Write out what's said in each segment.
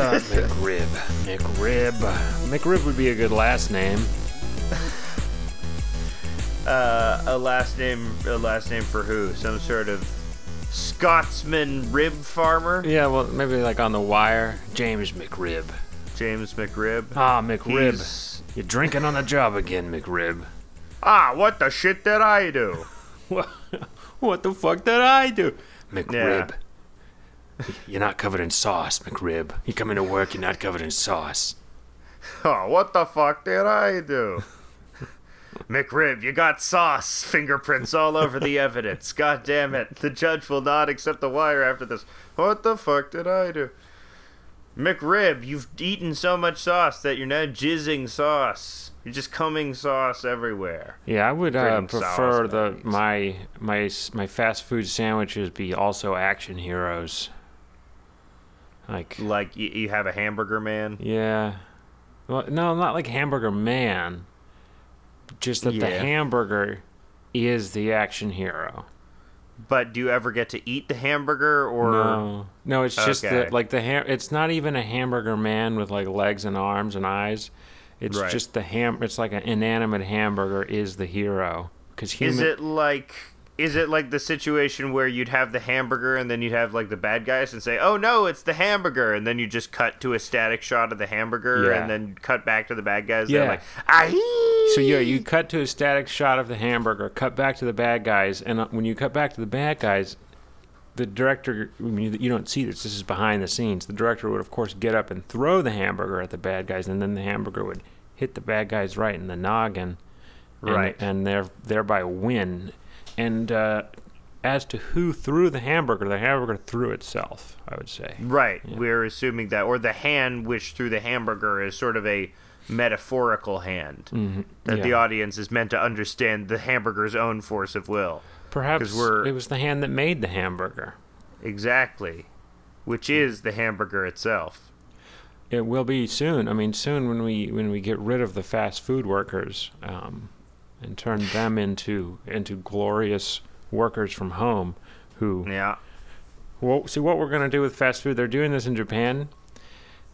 Oh, the McRib. McRib. McRib would be a good last name. Uh, a last name, a last name for who? Some sort of Scotsman rib farmer? Yeah, well, maybe like on the wire. James McRib. James McRib. Ah, McRib. He's- You're drinking on the job again, McRib. Ah, what the shit did I do? What, what the fuck did I do? McRib. You're not covered in sauce, McRib. You come into work, you're not covered in sauce. Oh, what the fuck did I do? McRib, you got sauce fingerprints all over the evidence. God damn it. The judge will not accept the wire after this. What the fuck did I do? McRib, you've eaten so much sauce that you're now jizzing sauce. You're just coming sauce everywhere. Yeah, I would uh, prefer sauce, the mayonnaise. my my my fast food sandwiches be also action heroes. Like Like you, you have a hamburger man. yeah, well, no, not like Hamburger Man. Just that the hamburger is the action hero. But do you ever get to eat the hamburger or no, no, it's just Okay. the like the ham. It's not even a hamburger man with like legs and arms and eyes. It's Right. just the ham. It's like an inanimate hamburger is the hero because human. Is it like is it like the situation where you'd have the hamburger and then you'd have like the bad guys and say, "Oh no, it's the hamburger," and then you just cut to a static shot of the hamburger Yeah. and then cut back to the bad guys. Yeah. Like! So yeah, you cut to a static shot of the hamburger, cut back to the bad guys, and uh, when you cut back to the bad guys, the director, I mean, you don't see this. This is behind the scenes. The director would, of course, get up and throw the hamburger at the bad guys, and then the hamburger would hit the bad guys right in the noggin, and, Right. and there, thereby win. And uh, as to who threw the hamburger, the hamburger threw itself. I would say. Right. We're assuming that, or the hand which threw the hamburger is sort of a metaphorical hand that the audience is meant to understand the hamburger's own force of will. Perhaps we're- it was the hand that made the hamburger. Exactly. Which is the hamburger itself. It will be soon. I mean, soon when we when we get rid of the fast food workers um, and turn them into into glorious workers from home, who Yeah. well, see what we're gonna do with fast food. They're doing this in Japan.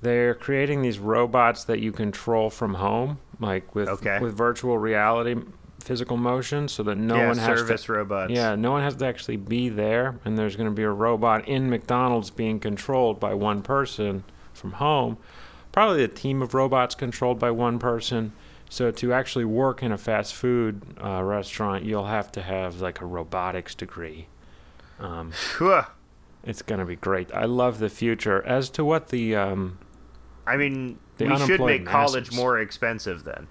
They're creating these robots that you control from home, like with Okay. with virtual reality, physical motion, so that no yeah, one has service to. robots. Yeah, no one has to actually be there, and there's going to be a robot in McDonald's being controlled by one person from home. Probably a team of robots controlled by one person. So to actually work in a fast food uh, restaurant, you'll have to have like a robotics degree. Um, it's going to be great. I love the future. As to what the um, I mean, we should make college masses. more expensive then.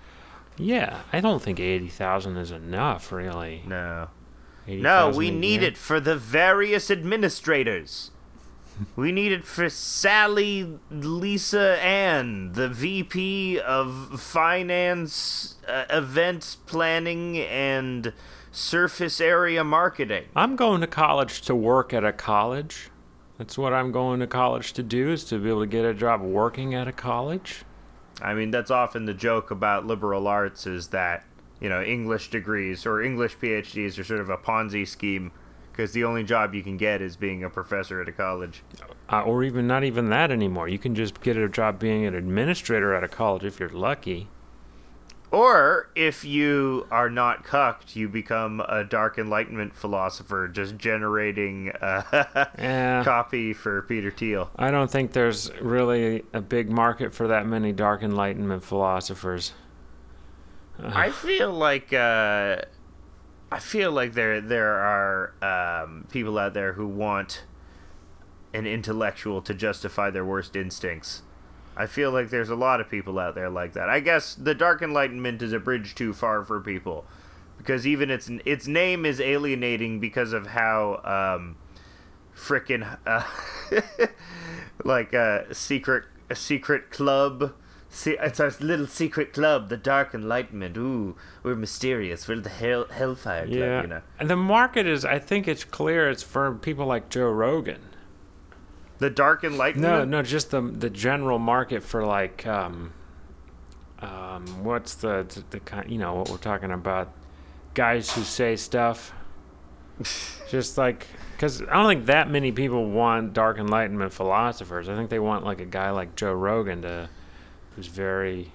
yeah, I don't think eighty thousand is enough, really. No. 80,000 No, we need it for the various administrators. We need it for Sally Lisa Ann, the VP of Finance, uh, Event Planning, and Surface Area Marketing. I'm going to college to work at a college. That's what I'm going to college to do is to be able to get a job working at a college. I mean, that's often the joke about liberal arts is that, you know, English degrees or English PhDs are sort of a Ponzi scheme because the only job you can get is being a professor at a college. Uh, or even not even that anymore. You can just get a job being an administrator at a college if you're lucky. Or if you are not cucked, you become a dark enlightenment philosopher just generating uh, Yeah. copy for Peter Thiel. I don't think there's really a big market for that many dark enlightenment philosophers. I feel like uh, I feel like there there are um, people out there who want an intellectual to justify their worst instincts. I feel like there's a lot of people out there like that. I guess the Dark Enlightenment is a bridge too far for people because even its its name is alienating because of how um, frickin' uh, like a secret a secret club. See, it's our little secret club, the Dark Enlightenment. Ooh, we're mysterious. We're the hell Hellfire Club, Yeah. you know. And the market is, I think it's clear, it's for people like Joe Rogan. The Dark Enlightenment. No, no, just the the general market for like, um, um, what's the the kind, you know, what we're talking about, guys who say stuff. Just like, because I don't think that many people want dark enlightenment philosophers. I think they want like a guy like Joe Rogan to, who's very.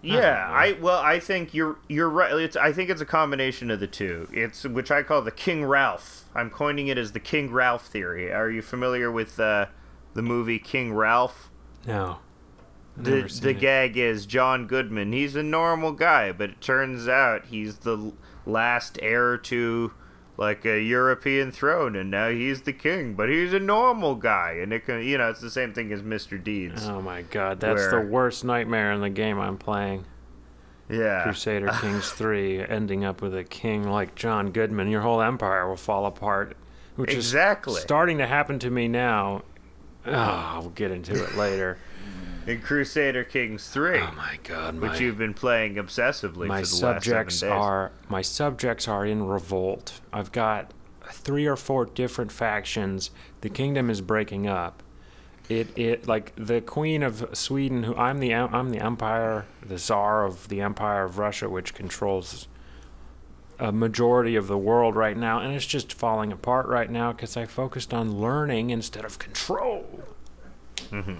Yeah, I well, I think you're you're right. It's I think it's a combination of the two. It's which I call the King Ralph. I'm coining it as the King Ralph theory. Are you familiar with uh, the movie King Ralph? No. I've The the it. gag is John Goodman. He's a normal guy, but it turns out he's the last heir to like a European throne, and now he's the king. But he's a normal guy, and it can you know it's the same thing as Mr. Deeds. Oh my god, that's Where- the worst nightmare in the game I'm playing. yeah, Crusader Kings 3, ending up with a king like John Goodman. Your whole empire will fall apart. Which Exactly. is starting to happen to me now. Oh, we'll get into it later. In Crusader Kings Three. oh my god, my, which you've been playing obsessively my for the subjects last seven days. are my subjects are in revolt. I've got three or four different factions. The kingdom is breaking up. It it like the queen of Sweden, who I'm the I'm the empire, the czar of the empire of Russia, which controls a majority of the world right now, and it's just falling apart right now because I focused on learning instead of control. Mm-hmm.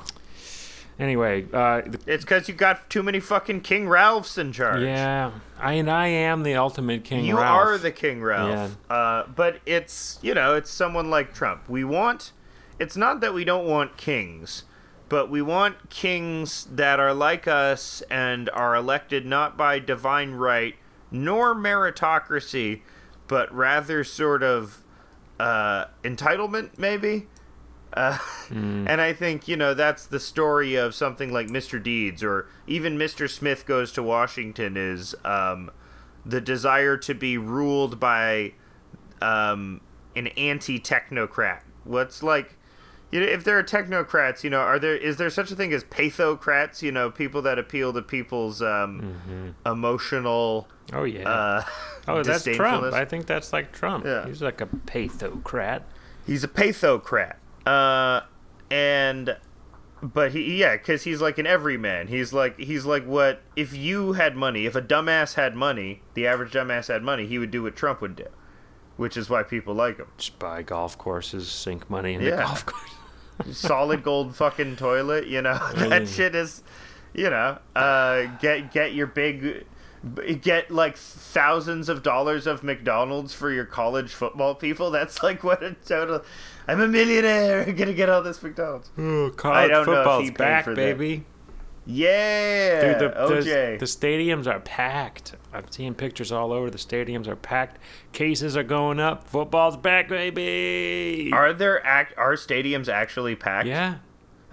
Anyway, uh, the It's because you got too many fucking King Ralphs in charge. Yeah, I and I am the ultimate king. Ralph. You Ralph. are the King Ralph. Yeah. Uh, but it's, you know, it's someone like Trump. We want, it's not that we don't want kings, but we want kings that are like us and are elected not by divine right nor meritocracy, but rather sort of uh, entitlement, maybe. Uh, And I think, you know, that's the story of something like Mr. Deeds or even Mr. Smith Goes to Washington is um, the desire to be ruled by um, an anti technocrat. What's like, you know, if there are technocrats, you know, are there is there such a thing as pathocrats? You know, people that appeal to people's um, emotional. Oh yeah. Uh, oh, that's Trump. I think that's like Trump. Yeah. He's like a pathocrat. He's a pathocrat. Uh, and but he yeah, because he's like an everyman. He's like he's like what if you had money, if a dumbass had money, the average dumbass had money, he would do what Trump would do, which is why people like him. Just buy golf courses, sink money into Yeah. golf courses. Solid gold fucking toilet, you know that shit is, you know, uh, get get your big. Get like thousands of dollars of McDonald's for your college football people. That's like what a total. I'm a millionaire. I'm gonna get all this McDonald's. Oh, college don't know if football's back, for that. baby. Yeah, Dude, the, OJ. the, the stadiums are packed. I'm seeing pictures all over. The stadiums are packed. Cases are going up. Football's back, baby. are there act? Are stadiums actually packed? yeah.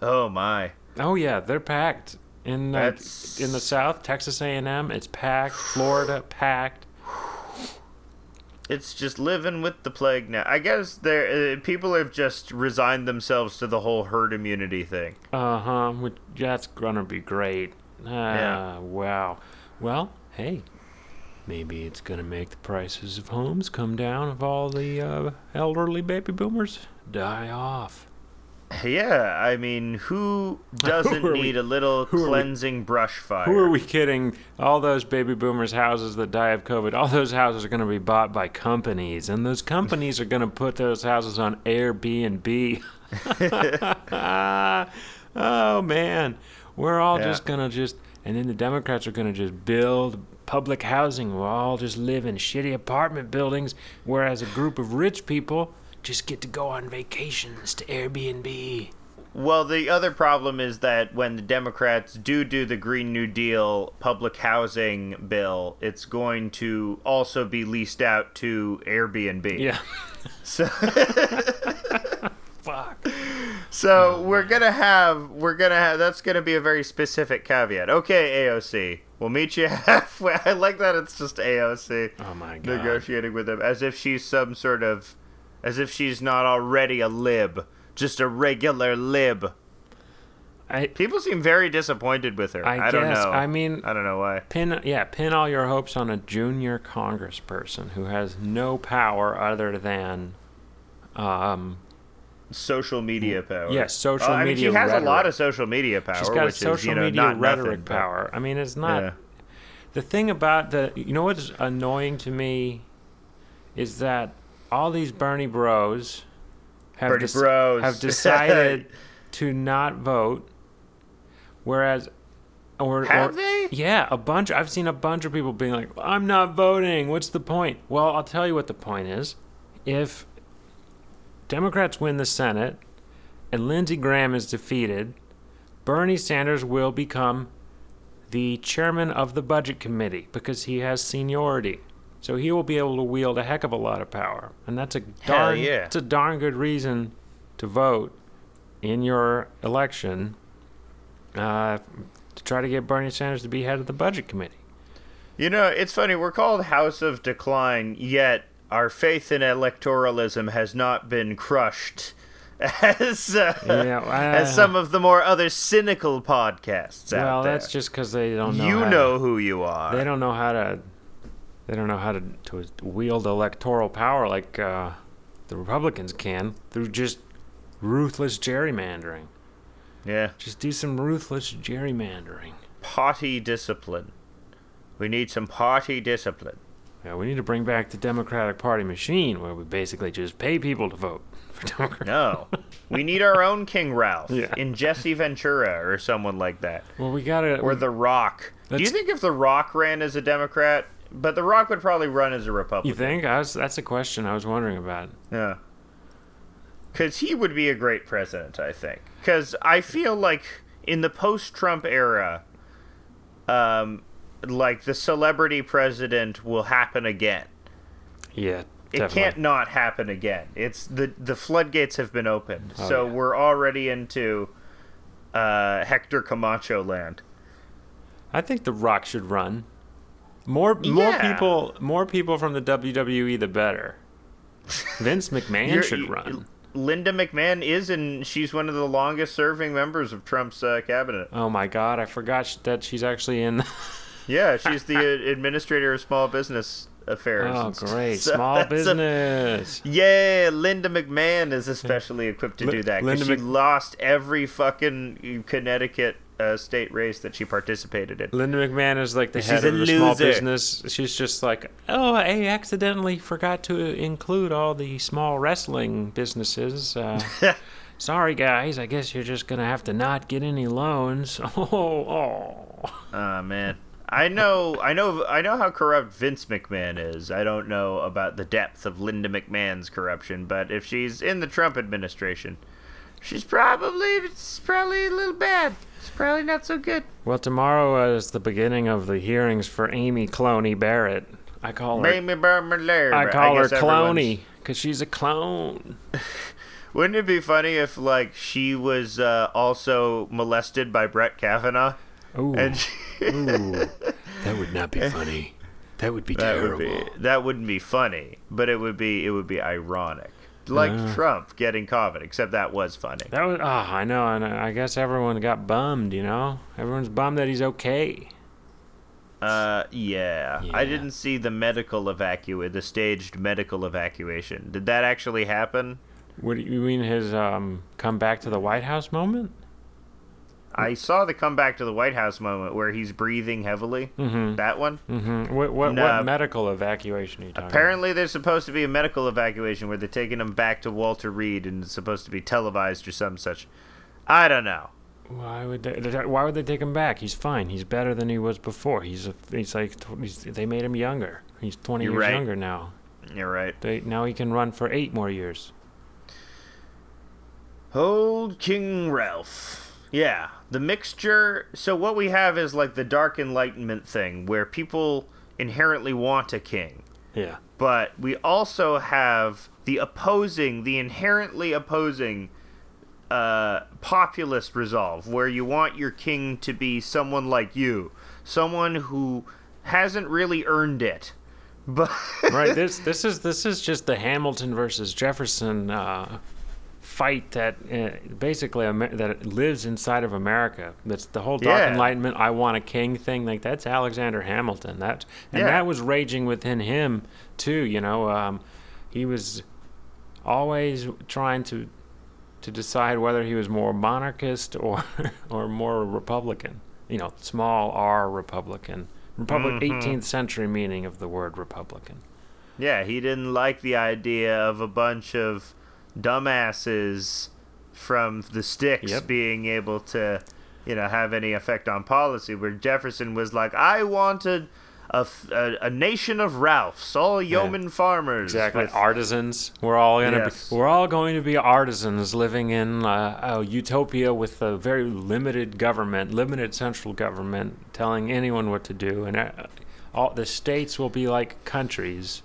Oh my. Oh yeah, they're packed. In uh, in the South, Texas A&M, it's packed. Florida, packed. It's just living with the plague now. I guess there uh, people have just resigned themselves to the whole herd immunity thing. Uh huh. Which that's gonna be great. Ah, Yeah. wow. Well, hey, maybe it's gonna make the prices of homes come down if all the uh, elderly baby boomers die off. Yeah, I mean, who doesn't Who are we- need a little who cleansing brush fire? Who are we kidding? All those baby boomers' houses that die of COVID, all those houses are going to be bought by companies, and those companies are going to put those houses on Airbnb. oh man, we're all Yeah. just going to just, and then the Democrats are going to just build public housing. We'll all just live in shitty apartment buildings, whereas a group of rich people just get to go on vacations to Airbnb. Well, the other problem is that when the Democrats do do the Green New Deal public housing bill, it's going to also be leased out to Airbnb. Yeah. So, Fuck. so we're gonna have we're gonna have that's gonna be a very specific caveat. Okay, AOC, we'll meet you halfway. I like that it's just AOC Oh my god. negotiating with them as if she's some sort of as if she's not already a lib, just a regular lib. I, People seem very disappointed with her. I I, don't know. I mean- I don't know why. Pin yeah, pin all your hopes on a junior congressperson who has no power other than um Social media power. yes, social Uh, I mean, media she has rhetoric. a lot of social media power, she's got which social is you know media rhetoric nothing, power. I mean, it's not Yeah. the thing about the you know what's annoying to me is that all these Bernie Bros have Bernie Bros. have decided to not vote, whereas. Or, Have or- they? Yeah, a bunch. I've seen a bunch of people being like, "I'm not voting. What's the point?" Well, I'll tell you what the point is. If Democrats win the Senate and Lindsey Graham is defeated, Bernie Sanders will become the chairman of the budget committee because he has seniority. So he will be able to wield a heck of a lot of power. And that's a darn yeah. it's a darn good reason to vote in your election uh, to try to get Bernie Sanders to be head of the budget committee. You know, it's funny. We're called House of Decline, yet our faith in electoralism has not been crushed as uh, Yeah, uh, as some of the more other cynical podcasts out there. Well, that's just because they don't know. you know To, who you are. they don't know how to. They don't know how to, to wield electoral power like uh, the Republicans can through just ruthless gerrymandering. Yeah, Just do some ruthless gerrymandering. party discipline. We need some party discipline. Yeah, we need to bring back the Democratic Party machine where we basically just pay people to vote for Democrats. No, we need our own King Ralph Yeah. in Jesse Ventura or someone like that, Well, we gotta. or The Rock. Do you think if The Rock ran as a Democrat, but The Rock would probably run as a Republican? you think? I was, that's a question I was wondering about. Yeah. Because he would be a great president, I think. Because I feel like in the post Trump era, um, like the celebrity president will happen again. Yeah, It can't not happen again. It's the the floodgates have been opened, Oh, so yeah. we're already into uh, Hector Camacho land. I think The Rock should run. More, more people, more people from the WWE, the better. Vince McMahon should run. Linda McMahon is, and she's one of the longest serving members of Trump's uh, cabinet. Oh my God, I forgot that she's actually in. Yeah, she's the uh, administrator of small business affairs. oh, great, So small that's a- business. yeah, Linda McMahon is especially equipped to Li- do that because Linda she Mc- lost every fucking Connecticut uh, state race that she participated in. Linda McMahon is like the She's head of the small loser. business. She's just like, oh, I accidentally forgot to include all the small wrestling businesses. Uh, sorry, guys. I guess you're just gonna have to not get any loans. Oh, oh. Oh man. I know, I know, I know how corrupt Vince McMahon is. I don't know about the depth of Linda McMahon's corruption, but if she's in the Trump administration, she's probably it's probably a little bad. It's probably not so good. Well, tomorrow is the beginning of the hearings for Amy Cloney Barrett. I call her. Maybe Burmler. I call her Cloney because she's a clone. Wouldn't it be funny if like she was uh, also molested by Brett Kavanaugh? Ooh, she, ooh, that would not be funny. That would be that terrible. would be that wouldn't be funny, but it would be it would be ironic, like Uh. Trump getting COVID. Except that was funny. That was. Oh, I know, and I guess everyone got bummed. You know, everyone's bummed that he's okay. Uh, yeah. I didn't see the medical evacuate, the staged medical evacuation. Did that actually happen? What do you mean his um come back to the White House moment? I saw the come back to the White House moment where he's breathing heavily. Mm-hmm. That one. Mm-hmm. What what, what medical evacuation are you talking? Apparently, there's supposed to be a medical evacuation where they're taking him back to Walter Reed, and it's supposed to be televised or some such. I don't know. Why would they? Why would they take him back? He's fine. He's better than he was before. He's a, he's like he's, they made him younger. He's 20 You're years right. younger now. You're right. They now he can run for eight more years. Old King Ralph. Yeah, the mixture. So what we have is like the Dark Enlightenment thing, where people inherently want a king. Yeah. but we also have the opposing, the inherently opposing uh, populist resolve, where you want your king to be someone like you, someone who hasn't really earned it. But right. This this is this is just the Hamilton versus Jefferson uh, fight that uh, basically Amer- that lives inside of America. That's the whole Dark Yeah. Enlightenment. I want a king thing. Like that's Alexander Hamilton. That and Yeah. that was raging within him too. You know, um, he was always trying to to decide whether he was more monarchist or or more Republican. You know, small R Republican. Republic, Mhm. 18th century meaning of the word Republican. Yeah, he didn't like the idea of a bunch of dumbasses from the sticks Yep. being able to, you know, have any effect on policy. Where Jefferson was like, I wanted a a nation of Ralphs, all yeoman farmers. Exactly. with- Artisans. We're all gonna Yes. be. We're all going to be artisans living in uh, a utopia with a very limited government, limited central government, telling anyone what to do, and uh, all the states will be like countries.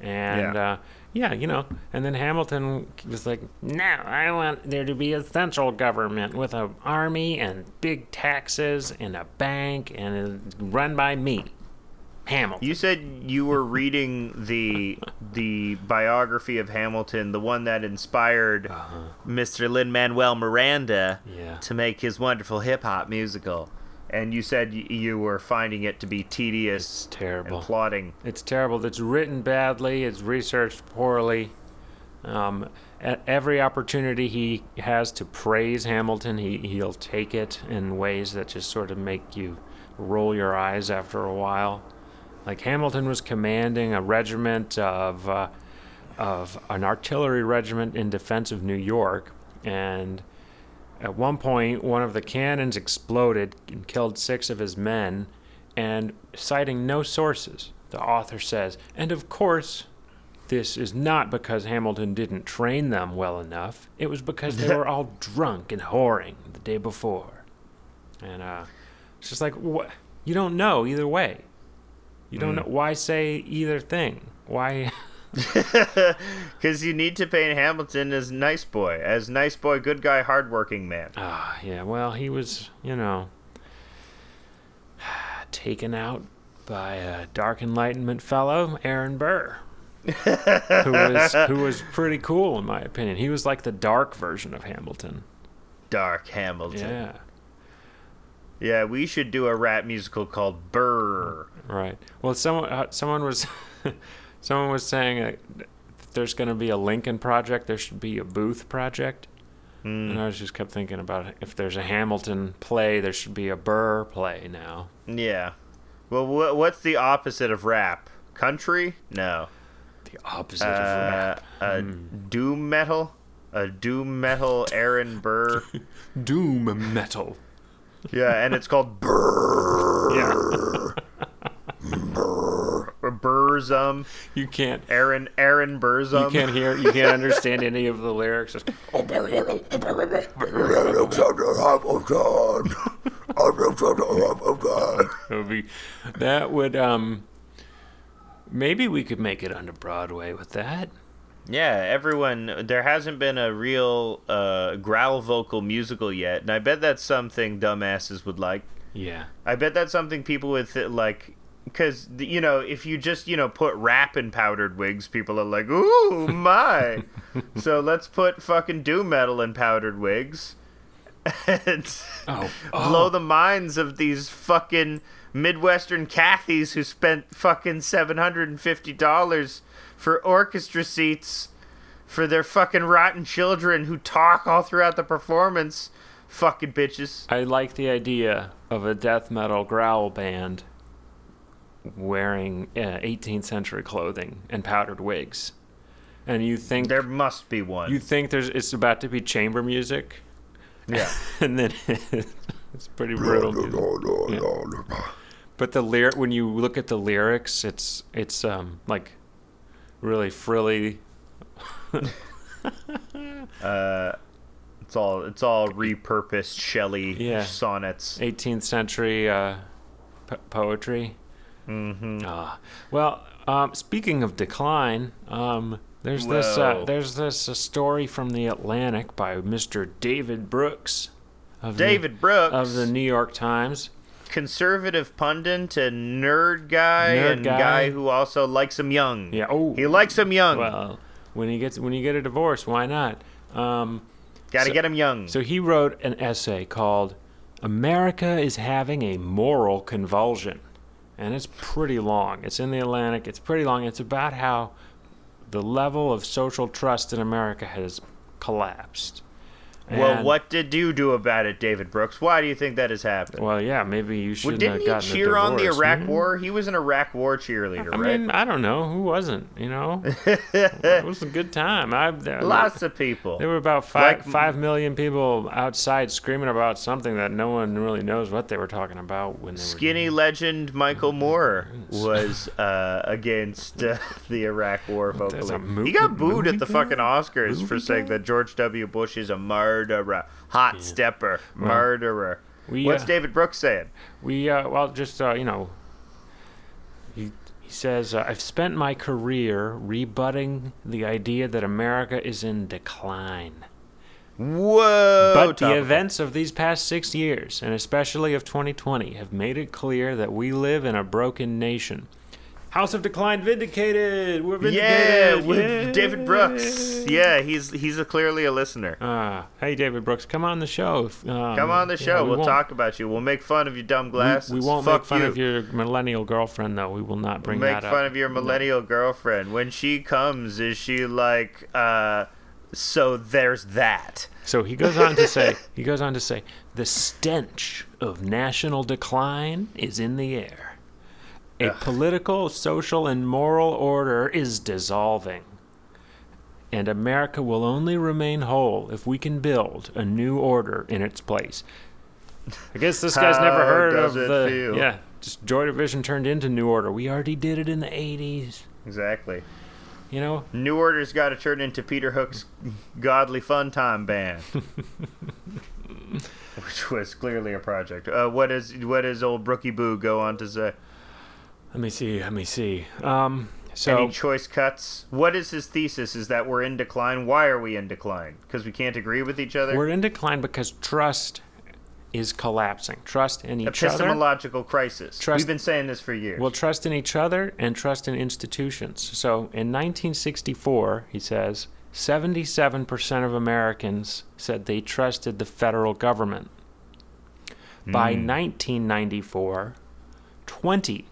And Yeah. uh, yeah, you know. And then Hamilton was like, "No, I want there to be a central government with an army and big taxes and a bank and run by me, Hamilton." You said you were reading the the biography of Hamilton, the one that inspired uh-huh. Mr. Lin Manuel Miranda Yeah. to make his wonderful hip hop musical, and you said you were finding it to be tedious It's terrible. and plotting. It's terrible. It's written badly. It's researched poorly. Um, at every opportunity he has to praise Hamilton, he he'll take it in ways that just sort of make you roll your eyes after a while. Like Hamilton was commanding a regiment of uh, of an artillery regiment in defense of New York, and at one point, one of the cannons exploded and killed six of his men, and citing no sources, the author says, and of course, this is not because Hamilton didn't train them well enough. It was because they were all drunk and whoring the day before. And uh, it's just like, what? You don't know either way. You don't know. Why say either thing? Why? Because you need to paint Hamilton as nice boy, as nice boy, good guy, hardworking man. Ah, yeah. Well, he was, you know, taken out by a dark enlightenment fellow, Aaron Burr, who was who was pretty cool in my opinion. He was like the dark version of Hamilton. Dark Hamilton. Yeah, Yeah, we should do a rap musical called Burr. right. Well, someone uh, someone was someone was saying uh, that there's going to be a Lincoln project. There should be a Booth project. And I was just kept thinking about if there's a Hamilton play, there should be a Burr play now. Yeah. Well, wha what's the opposite of rap? Country? No. The opposite of Uh, rap. a doom metal? A doom metal Aaron Burr? Doom metal. yeah, and it's called Burr. Yeah. Or Burzum. You can't Aaron Aaron Burzum. you can't hear you can't understand any of the lyrics. Just, it would be that would um maybe we could make it onto Broadway with that. Yeah, everyone. There hasn't been a real uh, growl vocal musical yet, and I bet that's something dumbasses would like. Yeah. I bet that's something people would like, because you know, if you just you know put rap in powdered wigs, people are like, "Ooh my!" so let's put fucking doom metal in powdered wigs, and Oh, blow oh. the minds of these fucking midwestern Cathys who spent fucking seven hundred and fifty dollars for orchestra seats for their fucking rotten children who talk all throughout the performance. Fucking bitches. I like the idea of a death metal growl band wearing uh, 18th century clothing and powdered wigs. And you think There must be one. you think there's it's about to be chamber music yeah. and then it's pretty brutal. Yeah. But the lyric, when you look at the lyrics, it's it's um like really frilly. Uh, it's all it's all repurposed Shelley Yeah. sonnets. 18th century uh, po- poetry. Mm-hmm. Ah, well, um, speaking of decline, um, there's this uh, there's this uh, story from the Atlantic by Mr. David Brooks of the- David Brooks, of the New York Times. conservative pundit and nerd guy, Nerd and guy. guy. who also likes him young. Yeah. Oh, He likes him young. well, when he gets when you get a divorce, why not? Um, Gotta so- get him young. So he wrote an essay called America is Having a Moral Convulsion. And it's pretty long. It's in the Atlantic. It's pretty long. It's about how the level of social trust in America has collapsed. Well, And- what did you do about it, David Brooks? Why do you think that has happened? Well, yeah, maybe you shouldn't didn't have he cheer on the. Iraq? War? He was an Iraq War cheerleader, I right? mean, I don't know who wasn't. You know, it was a good time. I Lots of people. There were about five Like- five million people outside screaming about something that no one really knows what they were talking about when they Skinny legend Michael Moore was uh, against uh, the Iraq War vocally. movie- he got booed at the fucking? Oscars for saying that George W. Bush is a murderer, hot stepper, murderer. We, What's uh, David Brooks saying? We uh, well, just uh, you know, he he says uh, I've spent my career rebutting the idea that America is in decline. Whoa! But the events of these past six years, and especially of 2020, have made it clear that we live in a broken nation. House of Decline vindicated. We're Yeah, vindicated. with Yay. David Brooks. Yeah, he's he's a, clearly a listener. Ah, hey, David Brooks, come on the show. Um, Come on the yeah, show. we we'll won't- talk about you. We'll make fun of your dumb We, glasses. we won't Fuck make fun you. of your millennial girlfriend, though. We will not bring we'll make that fun up. of your millennial girlfriend. When she comes, is she like, uh, so there's that? So he goes on to say, he goes on to say, the stench of national decline is in the air. A political, social, and moral order is dissolving. And America will only remain whole if we can build a new order in its place. I guess this guy's never heard of the feel? yeah, just Joy Division turned into New Order. We already did it in the '80s. Exactly. You know, New Order's got to turn into Peter Hook's Godly Fun Time Band, which was clearly a project. Uh, what is what does old Brookie Boo go on to say? Let me see, let me see. Um, so Any choice cuts? What is his thesis? Is that we're in decline? Why are we in decline? Because we can't agree with each other. We're in decline because trust is collapsing. Trust in each other. Epistemological crisis. Trust- We've been saying this for years. Well, trust in each other and trust in institutions. So in 1964, he says, 77% of Americans said they trusted the federal government. By 1994, 20%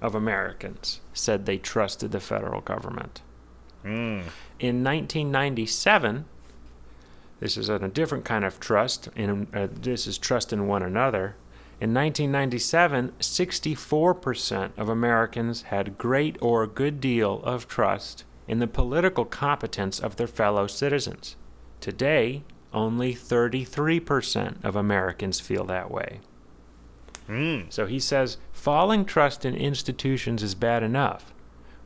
of Americans said they trusted the federal government. Mm. In 1997, this is a different kind of trust. In, uh, this is trust in one another. In 1997, 64% of Americans had great or good deal of trust in the political competence of their fellow citizens. Today, only 33% of Americans feel that way. Mm. So he says falling trust in institutions is bad enough,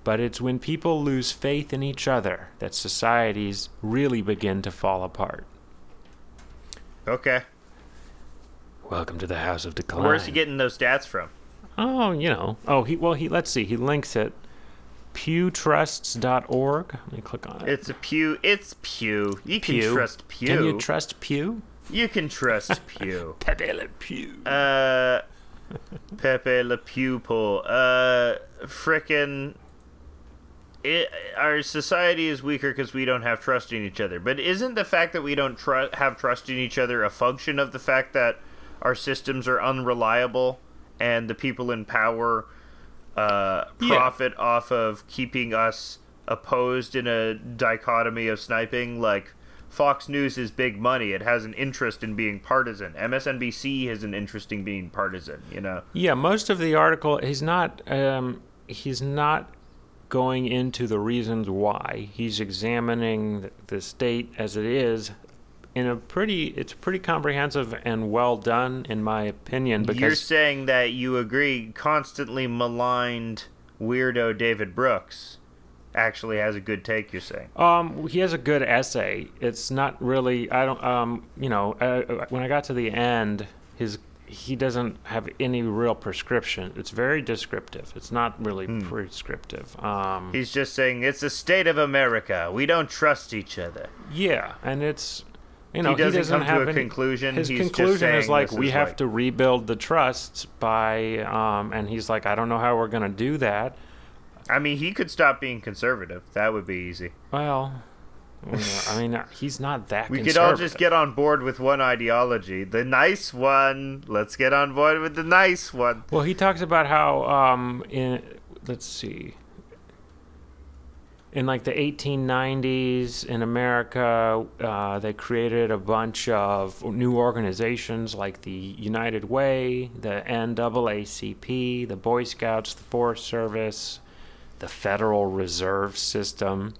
but it's when people lose faith in each other that societies really begin to fall apart. Okay. Welcome to the House of Decline. Where's he getting those stats from? Oh, you know. Oh, he well he let's see. He links it pewtrusts.org. Let me click on it. It's a Pew. It's Pew. You can Pew. trust Pew. Can you trust Pew? You can trust Pew. Pepe Le Pew. Uh, Pepe Le poll. Uh, frickin' it, our society is weaker because we don't have trust in each other. But isn't the fact that we don't tru- have trust in each other a function of the fact that our systems are unreliable and the people in power uh, Yeah. profit off of keeping us opposed in a dichotomy of sniping? Like, Fox News is big money. It has an interest in being partisan. MSNBC has an interest in being partisan, you know? Yeah, most of the article he's not um, he's not going into the reasons why. He's examining the, the state as it is in a pretty it's pretty comprehensive and well done in my opinion because You're saying that you agree constantly maligned weirdo David Brooks actually has a good take, you're saying? um he has a good essay. It's not really I don't um you know uh, when I got to the end his he doesn't have any real prescription. It's very descriptive. It's not really prescriptive. Um He's just saying it's the state of America. We don't trust each other. Yeah, and it's you know he doesn't, come have to a any, conclusion. His He's conclusion is like we is have like- to rebuild the trust by, um, and he's like, I don't know how we're gonna do that. I mean, he could stop being conservative. That would be easy. Well, I mean, he's not that. We could all just get on board with one ideology, the nice one. Let's get on board with the nice one. Well, he talks about how, um, in let's see, in like the 1890s in America, uh, they created a bunch of new organizations like the United Way, the NAACP, the Boy Scouts, the Forest Service, the Federal Reserve System,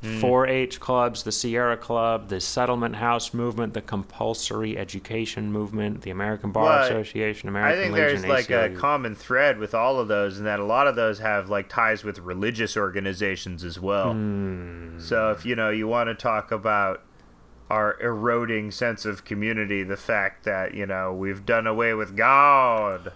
4-H clubs, the Sierra Club, the Settlement House movement, the Compulsory Education movement, the American Bar Well, Association, I American think Legion, there's like a common thread with all of those, and that a lot of those have like ties with religious organizations as well. Hmm. So if you know you want to talk about our eroding sense of community, the fact that you know we've done away with God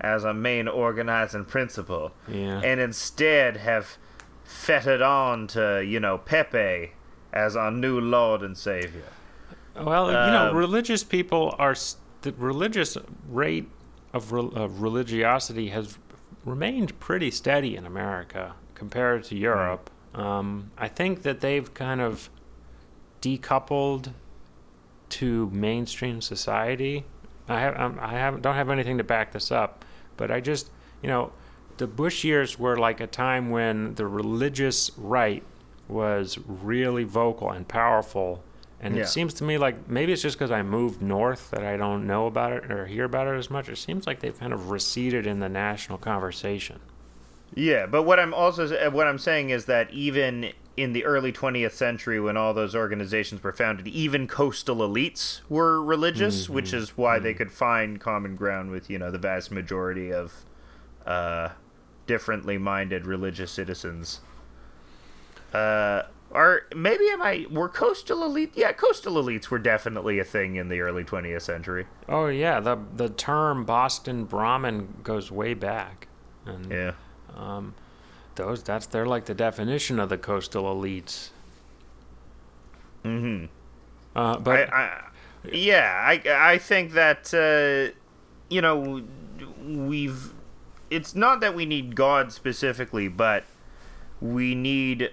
as a main organizing principle, yeah. and instead have fettered on to you know Pepe as our new Lord and Savior. Well, you know, Um, religious people are the religious rate of, re- of religiosity has remained pretty steady in America compared to Europe. Um, I think that they've kind of decoupled to mainstream society. I have um, I have don't have anything to back this up, but I just you know the Bush years were like a time when the religious right was really vocal and powerful. And Yeah. it seems to me like maybe it's just because I moved north that I don't know about it or hear about it as much. It seems like they've kind of receded in the national conversation. Yeah, but what I'm also what I'm saying is that even in the early 20th century, when all those organizations were founded, even coastal elites were religious, which is why they could find common ground with you know the vast majority of uh, differently minded religious citizens. Uh, or maybe am I were coastal elite? Yeah, coastal elites were definitely a thing in the early 20th century. Oh yeah, the the term Boston Brahmin goes way back, and Yeah. um, those that's they're like the definition of the coastal elites. Mm-hmm. Uh, but I, I, yeah, I I think that uh, you know we've. It's not that we need God specifically, but we need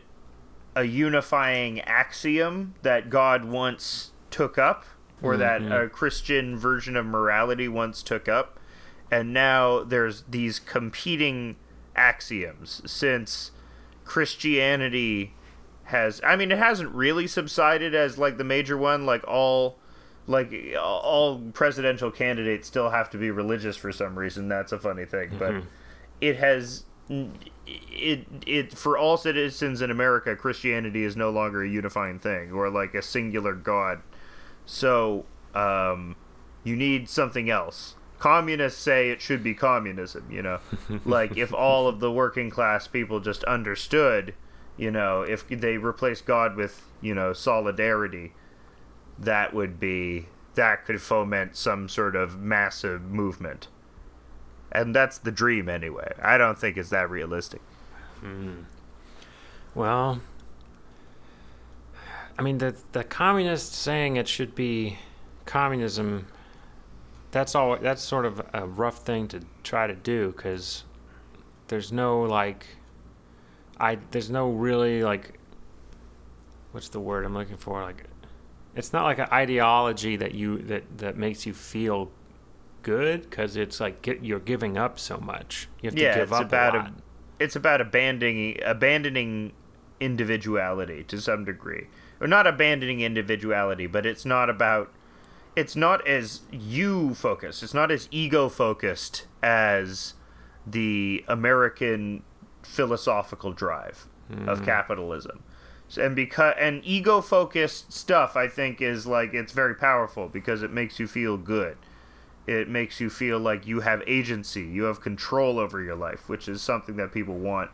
a unifying axiom that God once took up, or that a Christian version of morality once took up, and now there's these competing axioms since Christianity has I mean it hasn't really subsided as like the major one like all like all presidential candidates still have to be religious for some reason. That's a funny thing but it has it it for all citizens in America Christianity is no longer a unifying thing or like a singular god. So um you need something else communists say it should be communism you know? Like if all of the working class people just understood you know if they replaced god with you know solidarity that would be that could foment some sort of massive movement. And that's the dream anyway. I don't think it's that realistic. Hmm. Well, I mean the the communists saying it should be communism. That's all. That's sort of a rough thing to try to do because there's no like, I there's no really like, what's the word I'm looking for? Like, it's not like an ideology that you that that makes you feel good because it's like get, you're giving up so much. You have to yeah give it's up about a a it's about abandoning abandoning individuality to some degree or not abandoning individuality but it's not about it's not as you focused it's not as ego focused as the american philosophical drive of capitalism So- and because and ego focused stuff i think is like it's very powerful because it makes you feel good it makes you feel like you have agency, you have control over your life, which is something that people want.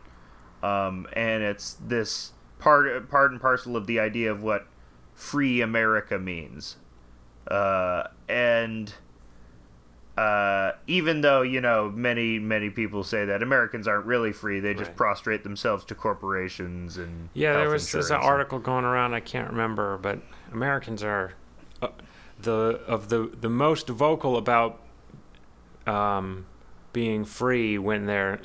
Um, and it's this part, part and parcel of the idea of what free America means. Uh, and uh, even though you know many many people say that Americans aren't really free, they just Right. prostrate themselves to corporations and Yeah, there was there's an article going around. I can't remember, but Americans are uh, the of the the most vocal about um, being free when they're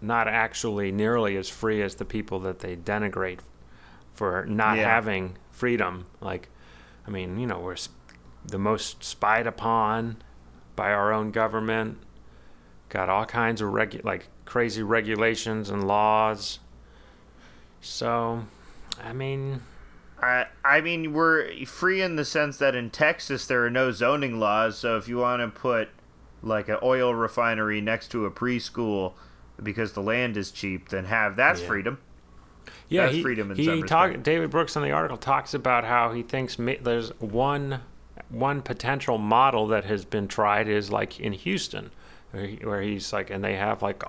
not actually nearly as free as the people that they denigrate for not Yeah. having freedom. Like, I mean, you know, we're the most spied upon by our own government. Got all kinds of regu- like crazy regulations and laws. So, I mean, I I mean we're free in the sense that in Texas there are no zoning laws. So if you want to put like an oil refinery next to a preschool because the land is cheap, then have that's Yeah. freedom. yeah, That's he, freedom in he talk. David Brooks in the article talks about how he thinks ma- there's one one potential model that has been tried is like in Houston, where, he's like, and they have like,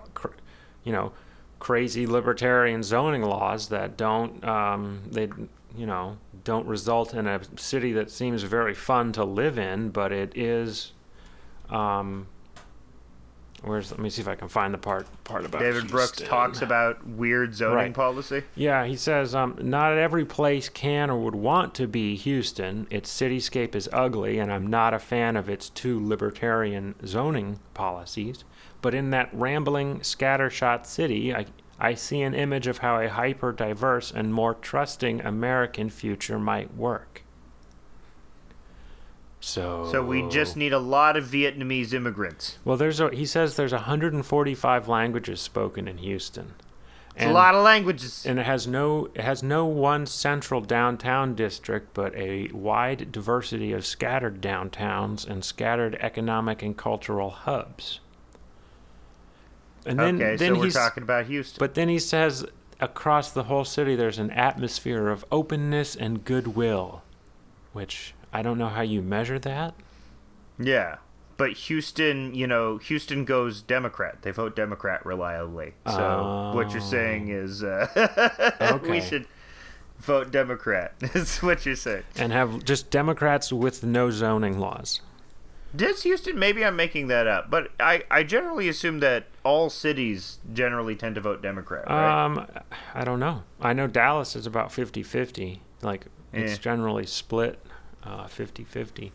you know, crazy libertarian zoning laws that don't um, they you know don't result in a city that seems very fun to live in, but it is. Um, where's let me see if I can find the part part about David Brooks talks about weird zoning Right. policy. Yeah, he says um, not every place can or would want to be Houston. Its cityscape is ugly, and I'm not a fan of its two libertarian zoning policies. But in that rambling, scattershot city, I, I see an image of how a hyper diverse and more trusting American future might work. So, So we just need a lot of Vietnamese immigrants. well, there's a, he says there's 145 languages spoken in Houston. It's a lot of languages. and it has no it has no one central downtown district but a wide diversity of scattered downtowns and scattered economic and cultural hubs and then okay, then so we're he's talking about Houston. but then he says across the whole city there's an atmosphere of openness and goodwill which i don't know how you measure that yeah. But Houston, you know, Houston goes Democrat. They vote Democrat reliably. So what you're saying is uh, Okay. we should vote Democrat. Is what you're saying. and have just democrats with no zoning laws Does Houston? Maybe I'm making that up, but I, I generally assume that all cities generally tend to vote Democrat, right? Um, I don't know. I know Dallas is about 50-50. Like it's Yeah. generally split uh, 50-50.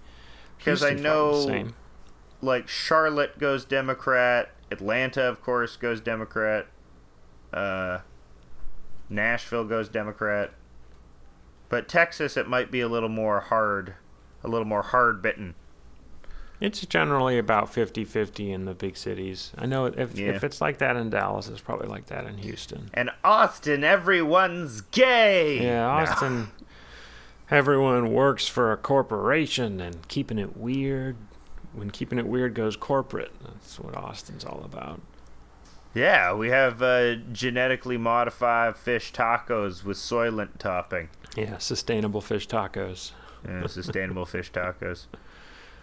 Because I Houston's probably the know, like Charlotte goes Democrat, Atlanta, of course, goes Democrat, uh, Nashville goes Democrat, but Texas it might be a little more hard, a little more hard bitten. It's generally about 50-50 in the big cities. I know if Yeah. if it's like that in Dallas, it's probably like that in Houston. And Austin, everyone's gay. Yeah, No. Everyone works for a corporation, and keeping it weird. When keeping it weird goes corporate. That's what Austin's all about. Yeah, we have uh, genetically modified fish tacos with soylent topping. Yeah, sustainable fish tacos. Yeah, sustainable fish tacos.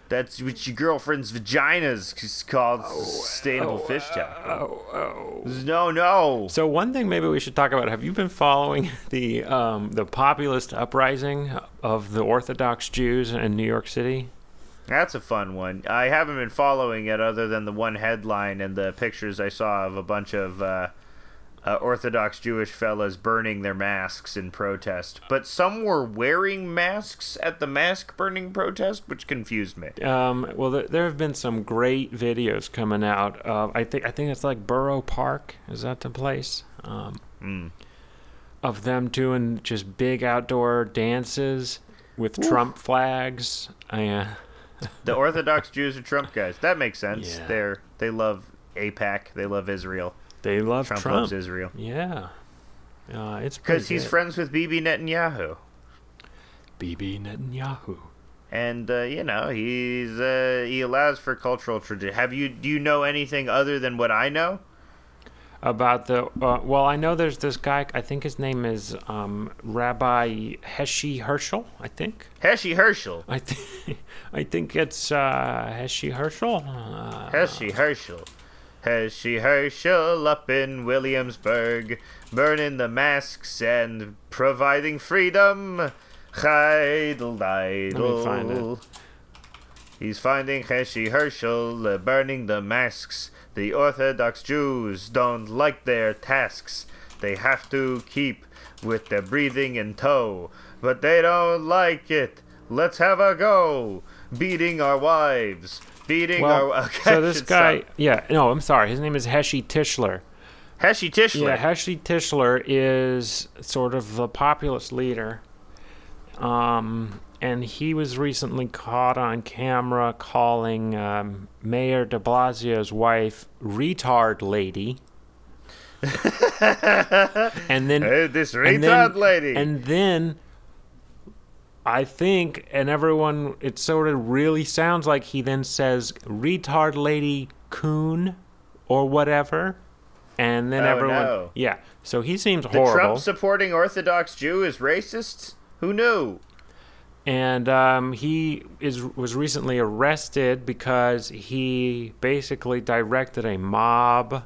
That's what your girlfriend's vagina's is called sustainable fish taco. Oh, oh. No, no. So one thing maybe we should talk about. Have you been following the um, the populist uprising of the Orthodox Jews in New York City? That's a fun one. I haven't been following it other than the one headline and the pictures I saw of a bunch of uh, uh, Orthodox Jewish fellas burning their masks in protest. But some were wearing masks at the mask burning protest, which confused me. Um, well, there, there have been some great videos coming out. Of, I think I think it's like Borough Park. Is that the place? Um, Mm. Of them doing just big outdoor dances with Trump flags. I, uh, The Orthodox Jews are Trump guys. That makes sense. Yeah. They're they love AIPAC. They love Israel. They love Trump, Trump. loves Israel Yeah. Uh, it's because he's friends with Bibi Netanyahu. Bibi Netanyahu. and uh, you know he's uh, he allows for cultural tradition. Have you do you know anything other than what I know? about the uh, well i know there's this guy i think his name is um, rabbi heshi herschel i think Heshi Herschel, i think i think it's uh, heshi herschel uh, Heshi Herschel, Heshi Herschel up in Williamsburg, burning the masks and providing freedom. Heidel me find it. He's finding Heshi Herschel uh, burning the masks. The Orthodox Jews don't like their tasks. They have to keep with their breathing in tow, but they don't like it. Let's have a go. Beating our wives. Beating well, our. so this Stop. guy yeah no i'm sorry his name is heshi tischler Heshi Tischler. yeah heshi tischler is sort of the populist leader um, and he was recently caught on camera calling um, mayor de blasio's wife retard lady and then Hey, this and retard then, lady. And then I think, and everyone, it sort of really sounds like he then says retard lady coon or whatever. And then Oh, everyone, no. yeah. So he seems the horrible. Trump supporting Orthodox Jew is racist? Who knew? and um, he is was recently arrested because he basically directed a mob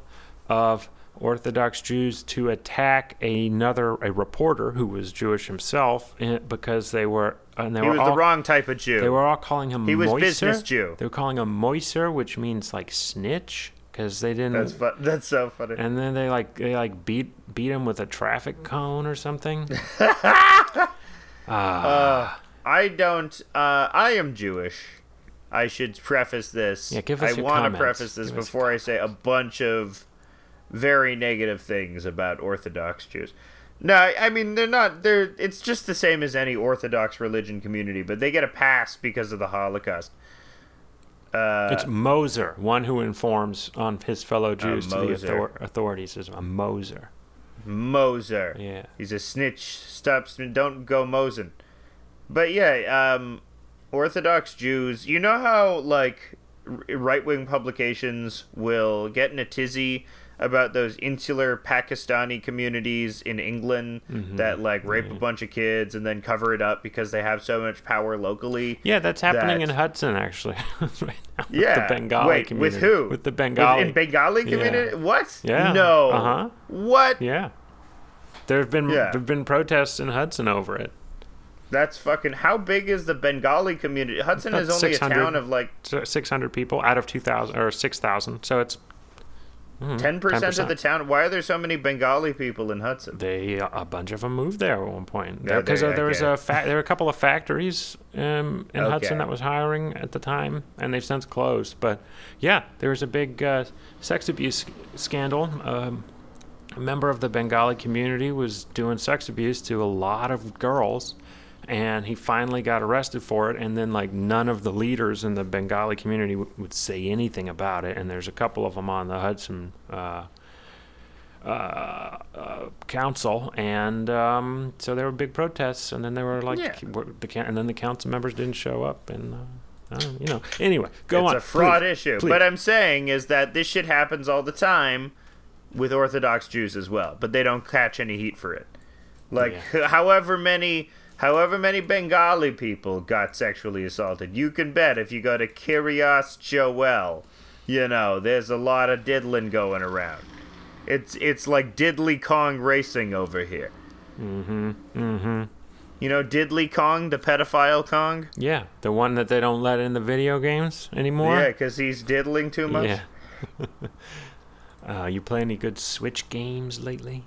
of Orthodox Jews to attack another a reporter who was Jewish himself eh, because they were and they He were was all, the wrong type of Jew. they were all calling him He was Moiser. business Jew. They were calling him Moiser, which means like snitch because they didn't. That's fu- That's so funny. and then they like they like beat beat him with a traffic cone or something. Uh, I don't. Uh, I am Jewish. I should preface this. Yeah, give us I want to preface this Give before I say a bunch of very negative things about Orthodox Jews. No, I mean they're not. They're. It's just the same as any Orthodox religion community, but they get a pass because of the Holocaust. Uh, It's Moser, one who informs on his fellow Jews to the author- authorities is a Moser. Moser. Yeah. He's a snitch. Stop. Don't go mosing. But yeah, um, Orthodox Jews. You know how like right wing publications will get in a tizzy about those insular Pakistani communities in England Mm-hmm. that like rape a bunch of kids and then cover it up because they have so much power locally. Yeah, that's happening That- in Hudson actually. right now. Yeah. With the Bengali Wait, community. with who? With the With- Bengali. in Bengali Yeah. community? What? Yeah. No. Uh-huh. What? yeah. There have been Yeah. there've been protests in Hudson over it. That's fucking. How big is the Bengali community? Hudson is only a 600. town of like 600 people out of 2,000 or 6,000. So it's mm, ten percent of the town. Why are there so many Bengali people in Hudson? They a bunch of them moved there at one point Yeah, because they- there was a fa- there were a couple of factories um, in Hudson that was hiring at the time, and they've since closed. But yeah, there was a big uh, sex abuse scandal. Um, a member of the Bengali community was doing sex abuse to a lot of girls, and he finally got arrested for it. And then like none of the leaders in the Bengali community w- would say anything about it. And there's a couple of them on the Hudson. Uh, uh, uh, council, and um, so there were big protests, and then there were like Yeah. were the and then the council members didn't show up, and uh, uh, you know. Anyway, go on. it's a fraud please, issue. please. But I'm saying is that this shit happens all the time with Orthodox Jews as well, but they don't catch any heat for it. Like however many however many Bengali people got sexually assaulted, you can bet if you go to Kiryas Joel, you know, there's a lot of diddling going around. It's it's like Diddley Kong racing over here. Mm-hmm. Mm-hmm. You know Diddley Kong, the pedophile Kong? Yeah, the one that they don't let in the video games anymore. Yeah, because he's diddling too much. Yeah. uh, you play any good Switch games lately?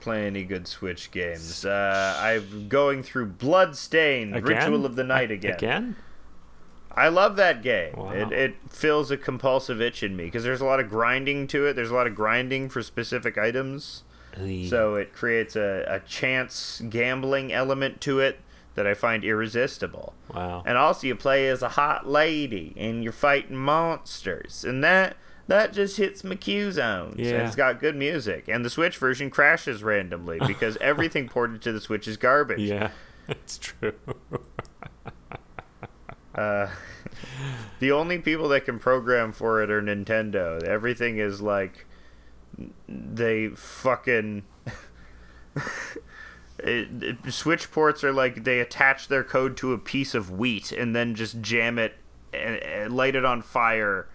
Play any good Switch games. Uh, I'm going through Bloodstained, Again? Ritual of the Night again. Again? I love that game. Wow. It, it fills a compulsive itch in me because there's a lot of grinding to it. There's a lot of grinding for specific items. So it creates a, a chance gambling element to it that I find irresistible. wow. And also, you play as a hot lady and you're fighting monsters, and that that just hits my Q zones. And Yeah. it's got good music, and the Switch version crashes randomly because everything ported to the Switch is garbage. Yeah, it's true. Uh, the only people that can program for it are Nintendo. Everything is like they fucking. It, it- Switch ports are like they attach their code to a piece of wheat and then just jam it and, and light it on fire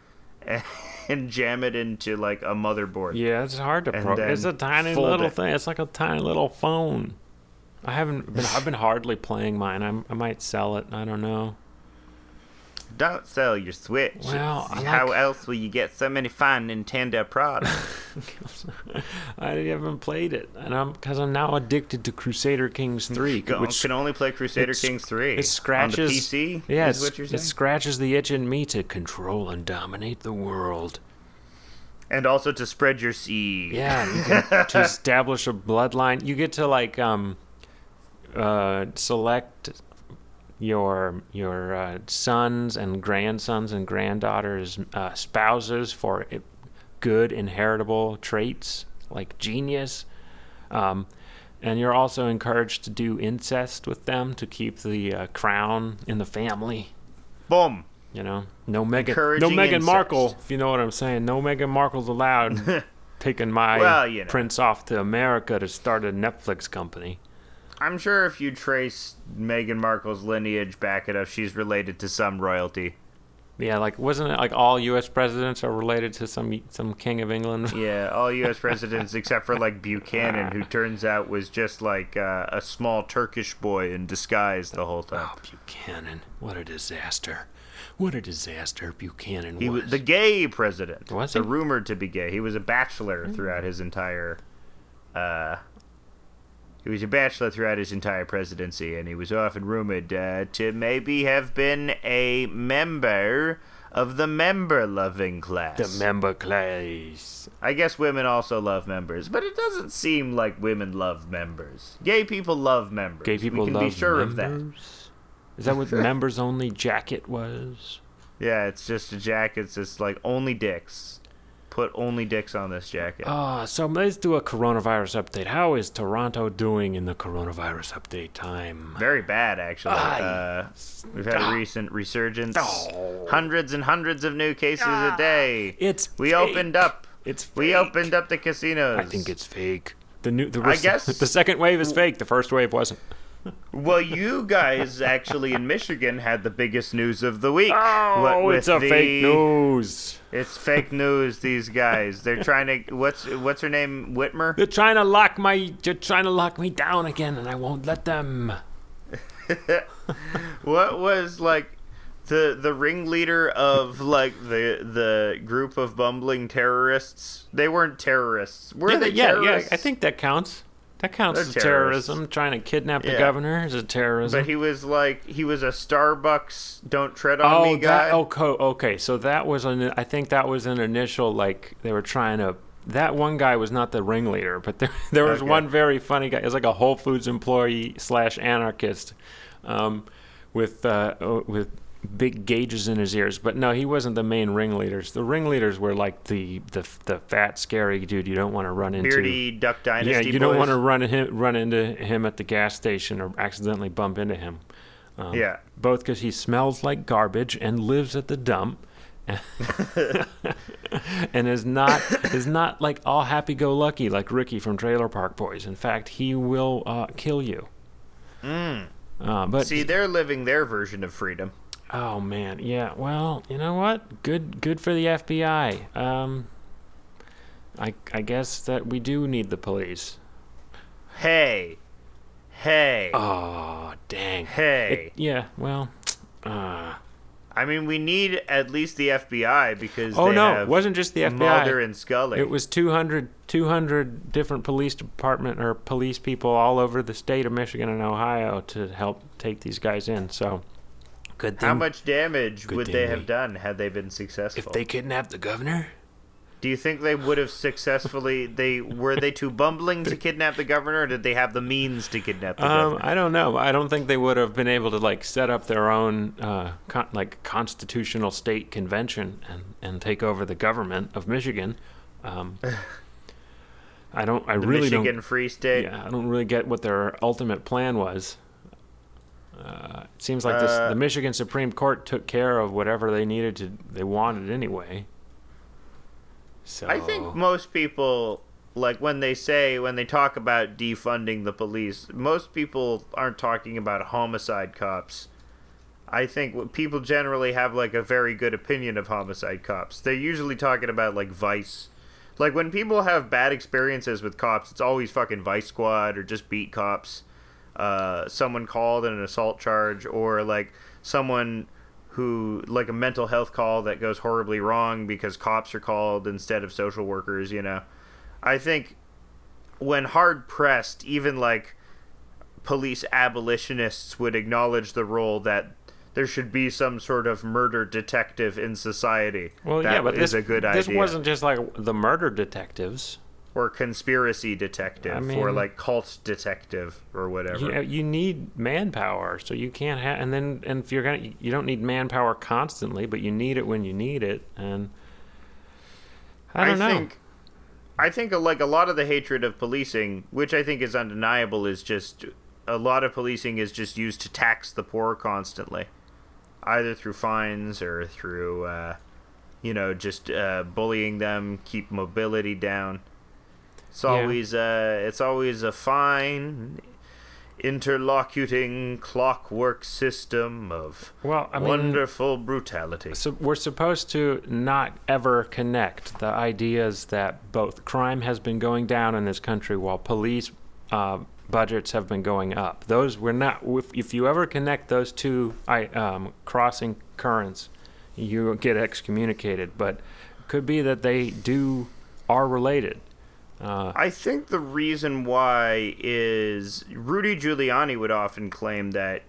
and, and jam it into like a motherboard. Yeah, it's hard to program. It's a tiny little it. thing. It's like a tiny little phone. I haven't been. I've been hardly playing mine. I'm, I might sell it. I don't know. Don't sell your Switch. Well, I how else will you get so many fine Nintendo products? I haven't played it, and I'm because I'm now addicted to Crusader Kings Three, which can only play Crusader Kings 3. it scratches. On the PC? yeah, is what you're it scratches the itch in me to control and dominate the world. and also to spread your seed. Yeah, to establish a bloodline, you get to like um, uh, select your your uh, sons and grandsons and granddaughters uh, spouses for good inheritable traits like genius. Um, and you're also encouraged to do incest with them to keep the uh, crown in the family. Boom. You know, no Meghan, no Meghan. Markle, if you know what I'm saying. No Meghan Markle's allowed. taking my Well, you know. prince off to America to start a Netflix company. I'm sure if you trace Meghan Markle's lineage back enough, she's related to some royalty. Yeah, like wasn't it like all U.S. presidents are related to some some king of England? Yeah, all U.S. presidents except for like Buchanan, who turns out was just like uh, a small Turkish boy in disguise the whole time. Oh, Buchanan! What a disaster! What a disaster Buchanan He was. was the gay president. Was the he? rumored to be gay. He was a bachelor throughout his entire. Uh, he was a bachelor throughout his entire presidency, and he was often rumored uh, to maybe have been a member of the member-loving class. the member class. I guess women also love members, but it doesn't seem like women love members. Gay people love members. Gay people we can love be sure of that. members? Is that what members only jacket was? Yeah, it's just a jacket. It's just like only dicks. Put only dicks on this jacket. Ah, so let's do a coronavirus update. How is Toronto doing in the coronavirus update time? Very bad, actually. Uh, we've had a recent resurgence. Oh. Hundreds and hundreds of new cases a day. It's We fake. opened up. It's We opened up the casinos. I think it's fake. The new, the I guess- the second wave is fake. The first wave wasn't. Well, you guys actually in Michigan had the biggest news of the week. Oh, What it's a the- fake news. It's fake news. These guys. They're trying to. What's what's her name? Whitmer. They're trying to lock my. They're trying to lock me down again, and I won't let them. What was like the the ringleader of like the the group of bumbling terrorists? They weren't terrorists. Were yeah, they yeah, yeah. I think that counts. That counts They're as terrorists. terrorism. Trying to kidnap the Yeah. governor is a terrorism. But he was like he was a Starbucks don't tread on oh, me guy. that. Okay, okay. So that was an. I think that was an initial like they were trying to. That one guy was not the ringleader, but there there was Okay. one very funny guy. It was like a Whole Foods employee slash anarchist, um, with uh, uh, with big gauges in his ears. But no, he wasn't the main ringleaders. The ringleaders were like the the the fat, scary dude you don't want to run into. Beardy Duck Dynasty. Yeah, you don't want to run him run into him at the gas station or accidentally bump into him. Um, Yeah. Both because he smells like garbage and lives at the dump, and is not is not like all happy go lucky like Ricky from Trailer Park Boys. In fact, he will uh, kill you. Mm. Uh, but See, they're living their version of freedom. Oh man, yeah. Well, you know what? Good good for the FBI. Um, I I guess that we do need the police. Hey, hey, Oh dang. hey. It- yeah. Well. Uh, I mean, we need at least the FBI because oh no, it wasn't just the FBI. Mulder and Scully. It was 200, 200 different police department or police people all over the state of Michigan and Ohio to help take these guys in. So, good thing. How much damage would they we- have done had they been successful? If they kidnapped the governor? Do you think they would have successfully? They were they too bumbling to kidnap the governor, or did they have the means to kidnap the Um, governor? I don't know. I don't think they would have been able to like set up their own uh, con- like constitutional state convention and, and take over the government of Michigan. Um, I don't. I The really Michigan don't. Free State. Yeah, I don't really get what their ultimate plan was. Uh, it seems like this, Uh, the Michigan Supreme Court took care of whatever they needed to, they wanted anyway. So I think most people like when they say when they talk about defunding the police, most people aren't talking about homicide cops. I think people generally have like a very good opinion of homicide cops. They're usually talking about like vice. Like when people have bad experiences with cops, it's always fucking vice squad or just beat cops. Uh, someone called in an assault charge or like someone who like a mental health call that goes horribly wrong because cops are called instead of social workers, you know. I think when hard pressed, even like police abolitionists would acknowledge the role that there should be some sort of murder detective in society. well, that yeah, but is this a good this idea. wasn't just like the murder detectives. Or conspiracy detective I or like cult detective or whatever. You, you need manpower, so you can't have. And then, and if you're gonna, you don't need manpower constantly, but you need it when you need it. And I don't know. think I think like a lot of the hatred of policing, which I think is undeniable, is just a lot of policing is just used to tax the poor constantly, either through fines or through, uh, you know, just uh, bullying them, keep mobility down. It's Yeah. always uh, it's always a fine, interlocuting clockwork system of Well, I mean, wonderful brutality. So we're supposed to not ever connect the ideas that both crime has been going down in this country while police uh, budgets have been going up. Those we're not. If, if you ever connect those two I, um, crossing currents, you get excommunicated. But it could be that they do are related. Uh, I think the reason why is Rudy Giuliani would often claim that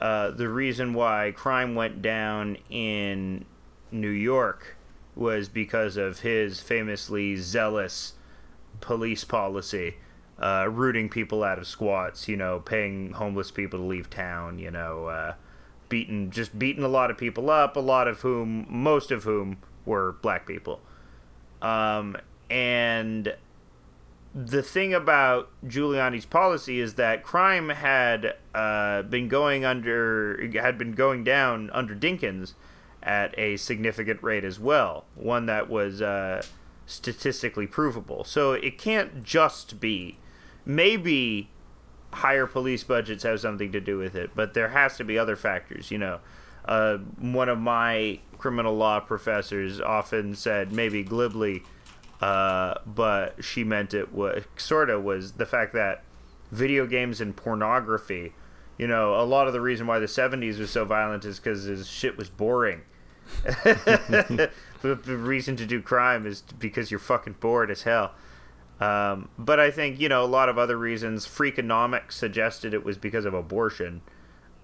uh, the reason why crime went down in New York was because of his famously zealous police policy, uh, rooting people out of squats, you know, paying homeless people to leave town, you know, uh, beating just beating a lot of people up, a lot of whom, most of whom were black people. Um, and the thing about Giuliani's policy is that crime had uh, been going under had been going down under Dinkins at a significant rate as well, one that was uh, statistically provable. So it can't just be maybe higher police budgets have something to do with it, but there has to be other factors. You know, uh, one of my criminal law professors often said, maybe glibly, uh, but she meant it was sort of was the fact that video games and pornography. You know, a lot of the reason why the '70s was so violent is because his shit was boring. the, the reason to do crime is because you're fucking bored as hell. Um, but I think you know a lot of other reasons. Freakonomics suggested it was because of abortion,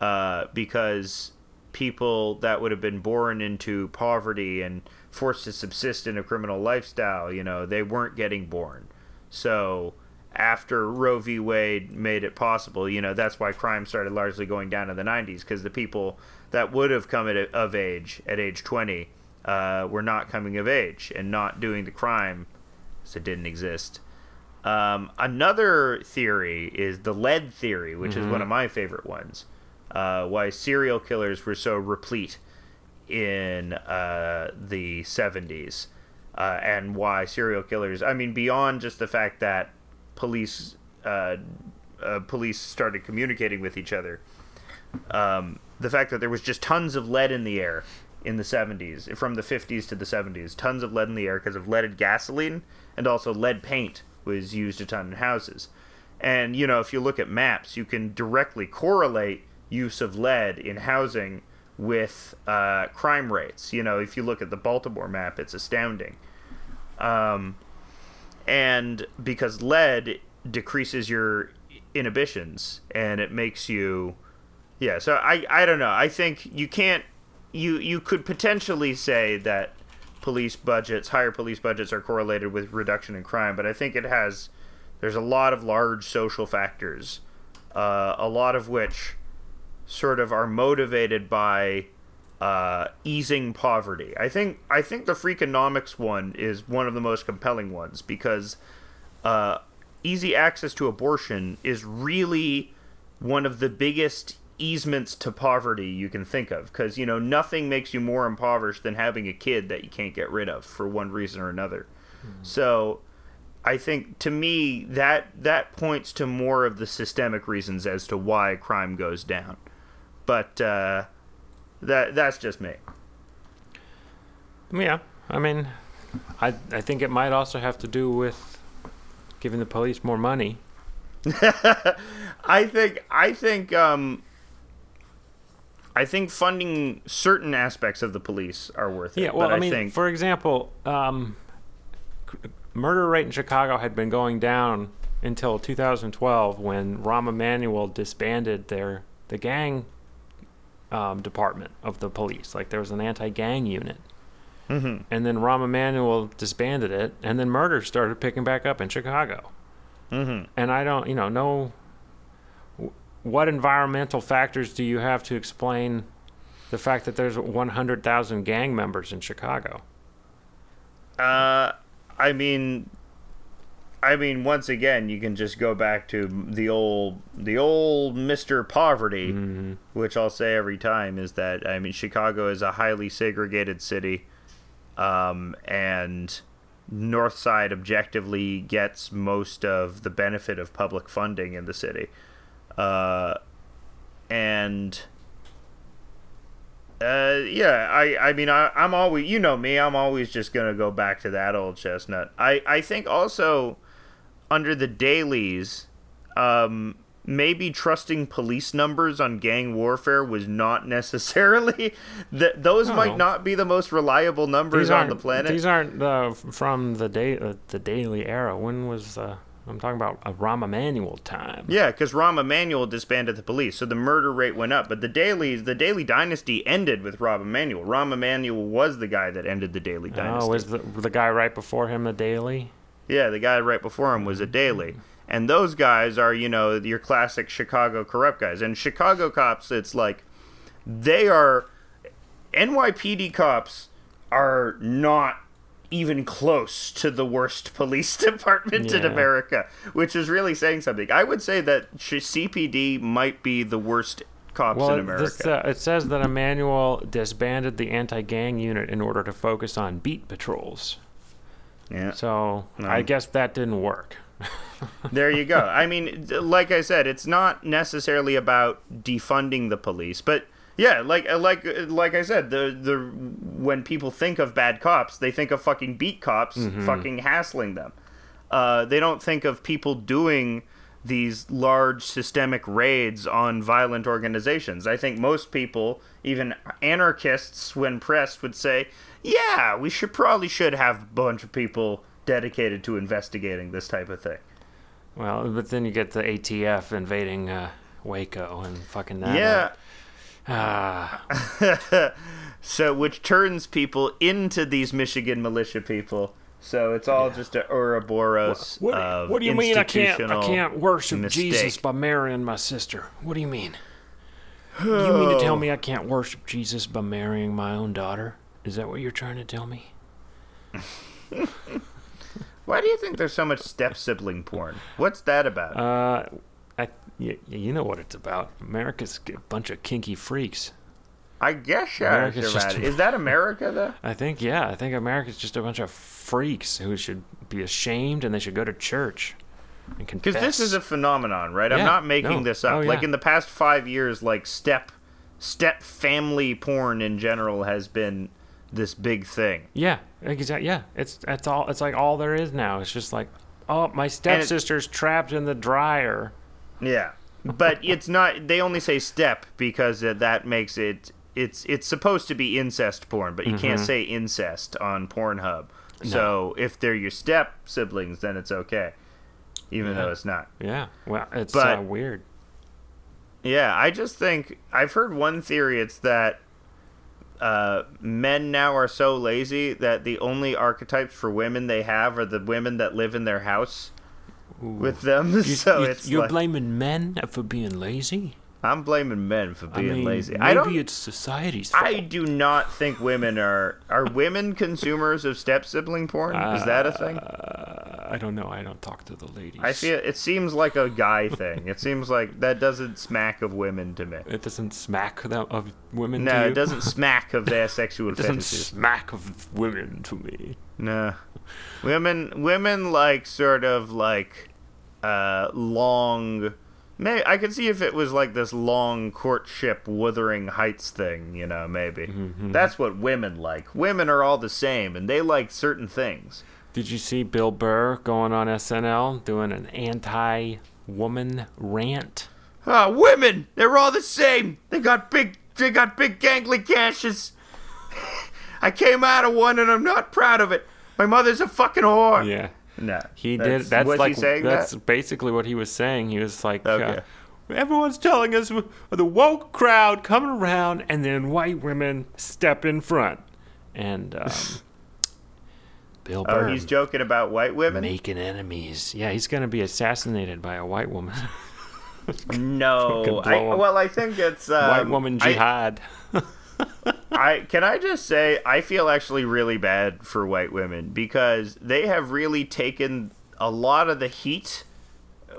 uh, because people that would have been born into poverty and forced to subsist in a criminal lifestyle, you know, they weren't getting born. So after Roe v. Wade made it possible, you know, that's why crime started largely going down in the 90s because the people that would have come at, of age at age 20 uh, were not coming of age and not doing the crime, so it didn't exist. Um, another theory is the lead theory, which is one of my favorite ones. Uh, why serial killers were so replete in uh, the 70s, uh, and why serial killers. I mean, beyond just the fact that police uh, uh, police started communicating with each other, um, the fact that there was just tons of lead in the air in the 70s, from the 50s to the 70s, tons of lead in the air because of leaded gasoline and also lead paint was used a ton in houses. And, you know, if you look at maps, you can directly correlate use of lead in housing with uh, crime rates. You know, if you look at the Baltimore map, it's astounding. Um, and because lead decreases your inhibitions and it makes you yeah so i i don't know i think you can't you you could potentially say that police budgets higher police budgets are correlated with reduction in crime but i think it has there's a lot of large social factors uh, a lot of which sort of are motivated by uh, easing poverty. I think I think the Freakonomics one is one of the most compelling ones because uh, easy access to abortion is really one of the biggest easements to poverty you can think of because you know nothing makes you more impoverished than having a kid that you can't get rid of for one reason or another. So I think to me that that points to more of the systemic reasons as to why crime goes down. But uh, that that's just me. yeah, I mean, I I think it might also have to do with giving the police more money. I think I think um, I think funding certain aspects of the police are worth it. Yeah, well, but I mean, think for example, um, murder rate in Chicago had been going down until 2012 when Rahm Emanuel disbanded their the gang um, department of the police. Like there was an anti-gang unit, Mhm. and then Rahm Emanuel disbanded it, and then murder started picking back up in Chicago. Mhm. And I don't, you know, know what environmental factors do you have to explain the fact that there's 100,000 gang members in Chicago? Uh, I mean, I mean, once again, you can just go back to the old, the old Mister Poverty, Mm-hmm. which I'll say every time is that I mean, Chicago is a highly segregated city, um, and North Side objectively gets most of the benefit of public funding in the city, uh, and. Uh, yeah, I, I mean, I, I'm always, you know me, I'm always just gonna go back to that old chestnut. I, I think also under the Daleys, um, maybe trusting police numbers on gang warfare was not necessarily that those No. might not be the most reliable numbers on the planet. These aren't uh, from the day uh, the Daley era. When was uh, I'm talking about a Rahm Emanuel time? Yeah, because Rahm Emanuel disbanded the police, so the murder rate went up. But the Daleys, the Daley Dynasty ended with Rahm Emanuel. Rahm Emanuel was the guy that ended the Daley Dynasty. Oh, was the the guy right before him a Daley? Yeah, the guy right before him was a Daley. And those guys are, you know, your classic Chicago corrupt guys. And Chicago cops, it's like they are NYPD cops are not even close to the worst police department in America, which is really saying something. I would say that CPD might be the worst cops in America. this, uh, it says that Emanuel disbanded the anti-gang unit in order to focus on beat patrols. Yeah. So I guess that didn't work. There you go. I mean, like I said, it's not necessarily about defunding the police, but yeah, like uh, like uh, like I said, the the when people think of bad cops, they think of fucking beat cops, fucking hassling them. Uh, they don't think of people doing these large systemic raids on violent organizations. I think most people, even anarchists, when pressed, would say, "Yeah, we should probably should have a bunch of people dedicated to investigating this type of thing." Well, but then you get the ATF invading uh, Waco and fucking that. Yeah. Ah, so which turns people into these Michigan militia people. So it's all just a Ouroboros what, of what do you mean I can't I can't worship mistake. Jesus by marrying my sister? What do you mean? You mean to tell me I can't worship Jesus by marrying my own daughter? Is that what you're trying to tell me? Why do you think there's so much step sibling porn? What's that about? Uh, I, y- you know what it's about. America's a bunch of kinky freaks. I guess you're America's right. just- Is that America though? I think, yeah, I think America's just a bunch of freaks who should be ashamed and they should go to church and confess. Because this is a phenomenon, right? I'm not making no. this up. Oh, Like in the past five years, like step step family porn in general has been this big thing. Yeah, exactly. Yeah, it's that's all. It's like all there is now. It's just like, oh, my stepsister's trapped in the dryer. Yeah, but it's not. They only say step because that makes it. It's it's supposed to be incest porn, but you can't Mm-hmm. say incest on Pornhub. So if they're your step siblings, then it's okay, even Yeah. though it's not. Yeah, well, it's But- uh, weird. Yeah, I just think I've heard one theory. It's that uh, men now are so lazy that the only archetypes for women they have are the women that live in their house with them. You, so you, it's you're like, blaming men for being lazy. I'm blaming men for being I mean, lazy. maybe I don't. it's society's fault. I do not think women are are women consumers of step sibling porn. Is that a thing? Uh, I don't know. I don't talk to the ladies. I feel it seems like a guy thing. It seems like that doesn't smack of women to me. it doesn't smack of women. No, it doesn't smack of their sexual It doesn't fetishes. smack of women to me. No, women women like sort of like uh long. Maybe I could see if it was like this long courtship Wuthering Heights thing, you know, maybe. Mm-hmm. That's what women like. Women are all the same and they like certain things. Did you see Bill Burr going on SNL doing an anti-woman rant? Ah, women, they're all the same. They got big they got big gangly gashes. I came out of one and I'm not proud of it. My mother's a fucking whore. Yeah. No. He did. That's was like he saying that's that? basically what he was saying. He was like, Okay. uh, everyone's telling us the woke crowd coming around, and then white women step in front, and um, Bill Oh, he's joking about white women? making enemies. Yeah, he's gonna be assassinated by a white woman. No. I, well, I think it's um, white woman jihad. I can I just say I feel actually really bad for white women because they have really taken a lot of the heat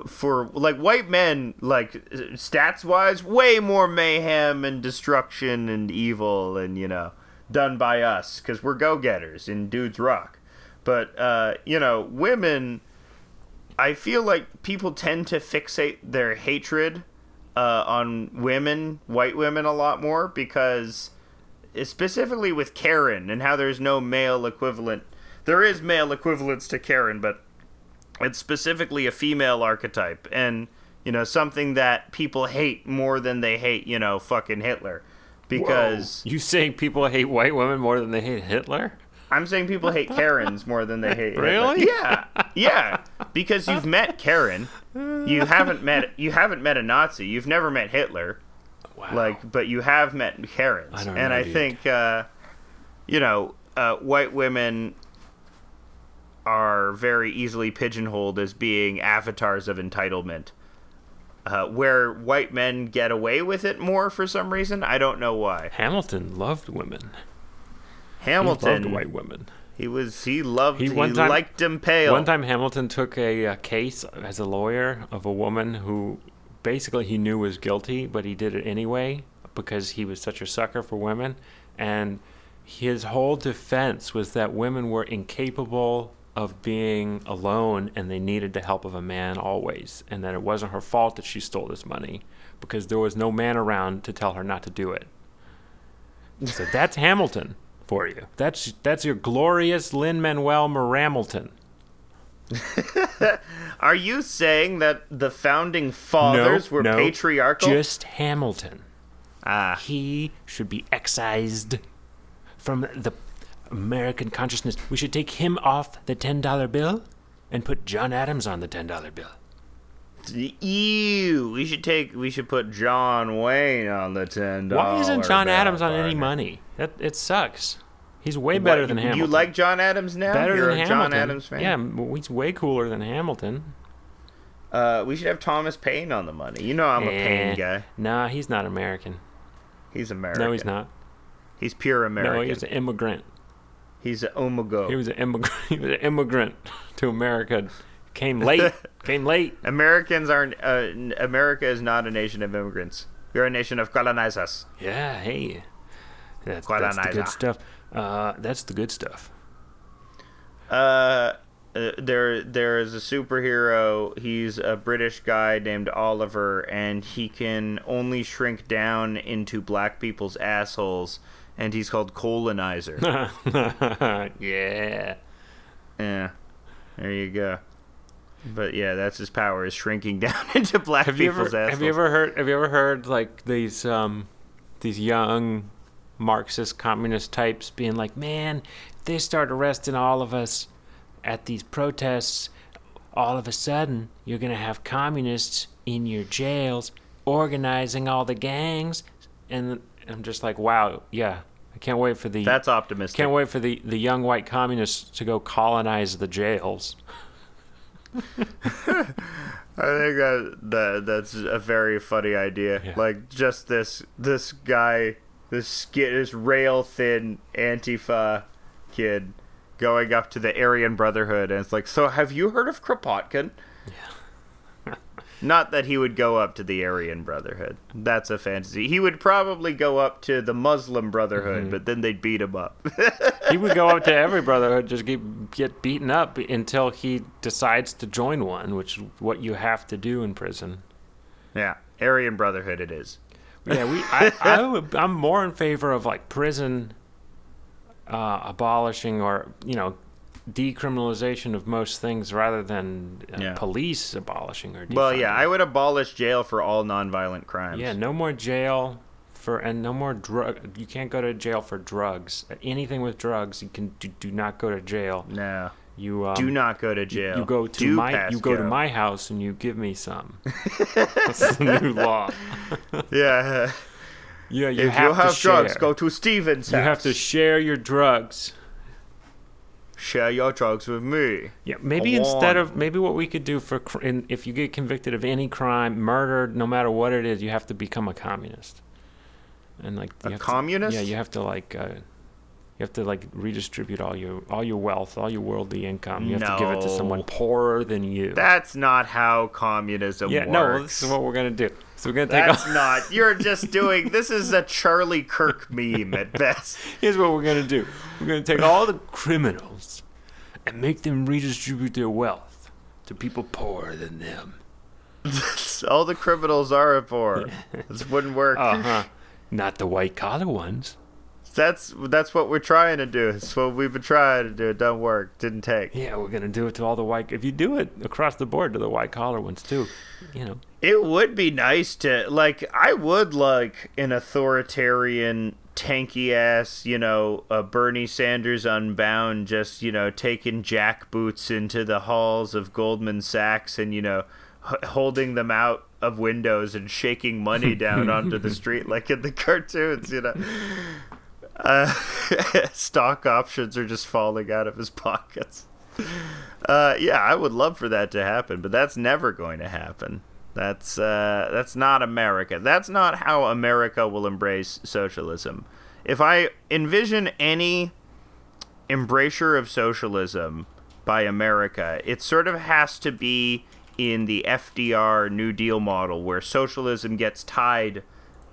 for like white men like stats wise way more mayhem and destruction and evil and you know done by us because we're go-getters and dudes rock. But uh you know women i feel like people tend to fixate their hatred uh, on women white women a lot more because specifically with karen and how there's no male equivalent there is male equivalents to karen but it's specifically a female archetype and you know something that people hate more than they hate you know fucking hitler. Because you saying people hate white women more than they hate hitler i'm saying people hate karens more than they hate Really? hitler. yeah. Yeah. Because you've met karen. You haven't met you haven't met a nazi. You've never met hitler. Wow. Like but you have met karens. I and know, i dude. think uh you know uh white women are very easily pigeonholed as being avatars of entitlement. Uh, where white men get away with it more for some reason i don't know why. Hamilton loved women hamilton he loved white women he was he loved He he, time- liked them pale One time, Hamilton took a, uh case as a lawyer of a woman who basically he knew was guilty, but he did it anyway because he was such a sucker for women. And his whole defense was that women were incapable of being alone and they needed the help of a man always. And that it wasn't her fault that she stole this money because there was no man around to tell her not to do it. So that's Hamilton for you. That's that's your glorious Lin Manuel Miramilton. are you saying that the founding fathers were no, patriarchal Just Hamilton. ah He should be excised from the American consciousness. We should take him off the ten dollar bill and put John Adams on the ten dollar bill. Ew! We should take. We should put John Wayne on the ten. dollars. Why isn't John Adams on any money? That it sucks. He's way better What, than Hamilton. You like John Adams now? better You're than a Hamilton? John Adams fan. Yeah, he's way cooler than Hamilton. Uh, we should have Thomas Paine on the money. You know I'm a Eh, Paine guy. Nah, he's not American. He's American. No, he's not. He's pure American. No, he's an immigrant. he's an omego. He was an immigrant. He was an immigrant to America. Came late. Came late. Americans aren't. Uh, America is not a nation of immigrants. We're a nation of colonizers. Yeah. Hey. That's, that's the good stuff. Uh, that's the good stuff. Uh, uh, there there is a superhero. He's a British guy named Oliver, and he can only shrink down into black people's assholes. And he's called Colonizer. yeah. yeah, there you go. But yeah, that's his power is shrinking down into black Have people's ever assholes. have you ever heard have you ever heard like these um these young Marxist communist types being like, man, if they start arresting all of us at these protests, all of a sudden you're gonna have communists in your jails organizing all the gangs, and I'm just like, wow, yeah, I can't wait for the That's optimistic. can't wait for the the young white communists to go colonize the jails. I think that, that that's a very funny idea. Yeah. Like just this this guy, this skid, this rail thin Antifa kid going up to the Aryan Brotherhood, and it's like, so have you heard of Kropotkin? Yeah. Not that he would go up to the Aryan Brotherhood. That's a fantasy. He would probably go up to the Muslim Brotherhood, Mm-hmm. but then they'd beat him up. he would go up to every brotherhood, just get get beaten up until he decides to join one, which is what you have to do in prison. yeah, Aryan Brotherhood it is. Yeah, we. I, I would, I'm more in favor of like prison uh, abolishing or you know decriminalization of most things rather than uh, Yeah. police abolishing or. Well, yeah. I would abolish jail for all nonviolent crimes. Yeah, no more jail for and no more drug. You can't go to jail for drugs. Anything with drugs, you can do, do not go to jail. No. You um, Do not go to jail. You go to Do my you go to my house and you give me some. That's the new law. Yeah. Yeah, you if have you have to share. drugs, go to Steven's you house. have to share your drugs. Share your drugs with me. Yeah, maybe instead of maybe what we could do for cr- in, if you get convicted of any crime, murder, no matter what it is, you have to become a communist. And like A have to- communist? yeah, you have to like uh, You have to like redistribute all your all your wealth, all your worldly income. You have to give it to someone poorer than you. That's not how communism yeah, works. no, this is what we're gonna do. So we're gonna take That's all, not. You're just doing. This is a Charlie Kirk meme at best. here's what we're gonna do. We're gonna take all the criminals and make them redistribute their wealth to people poorer than them. All the criminals are poor. This wouldn't work. Uh huh. Not the white collar ones. That's that's what we're trying to do. It's what we've been trying to do. It don't work. Didn't take. Yeah, we're gonna do it to all the white. If you do it across the board to the white collar ones too, you know. It would be nice to like. I would like an authoritarian, tanky ass, you know, a Bernie Sanders unbound, just you know, taking jackboots into the halls of Goldman Sachs and you know, h- holding them out of windows and shaking money down onto the street like in the cartoons. You know, uh, stock options are just falling out of his pockets. Uh, yeah, I would love for that to happen, but that's never going to happen. That's uh, that's not America. That's not how America will embrace socialism. If I envision any embrasure of socialism by America, it sort of has to be in the FDR New Deal model, where socialism gets tied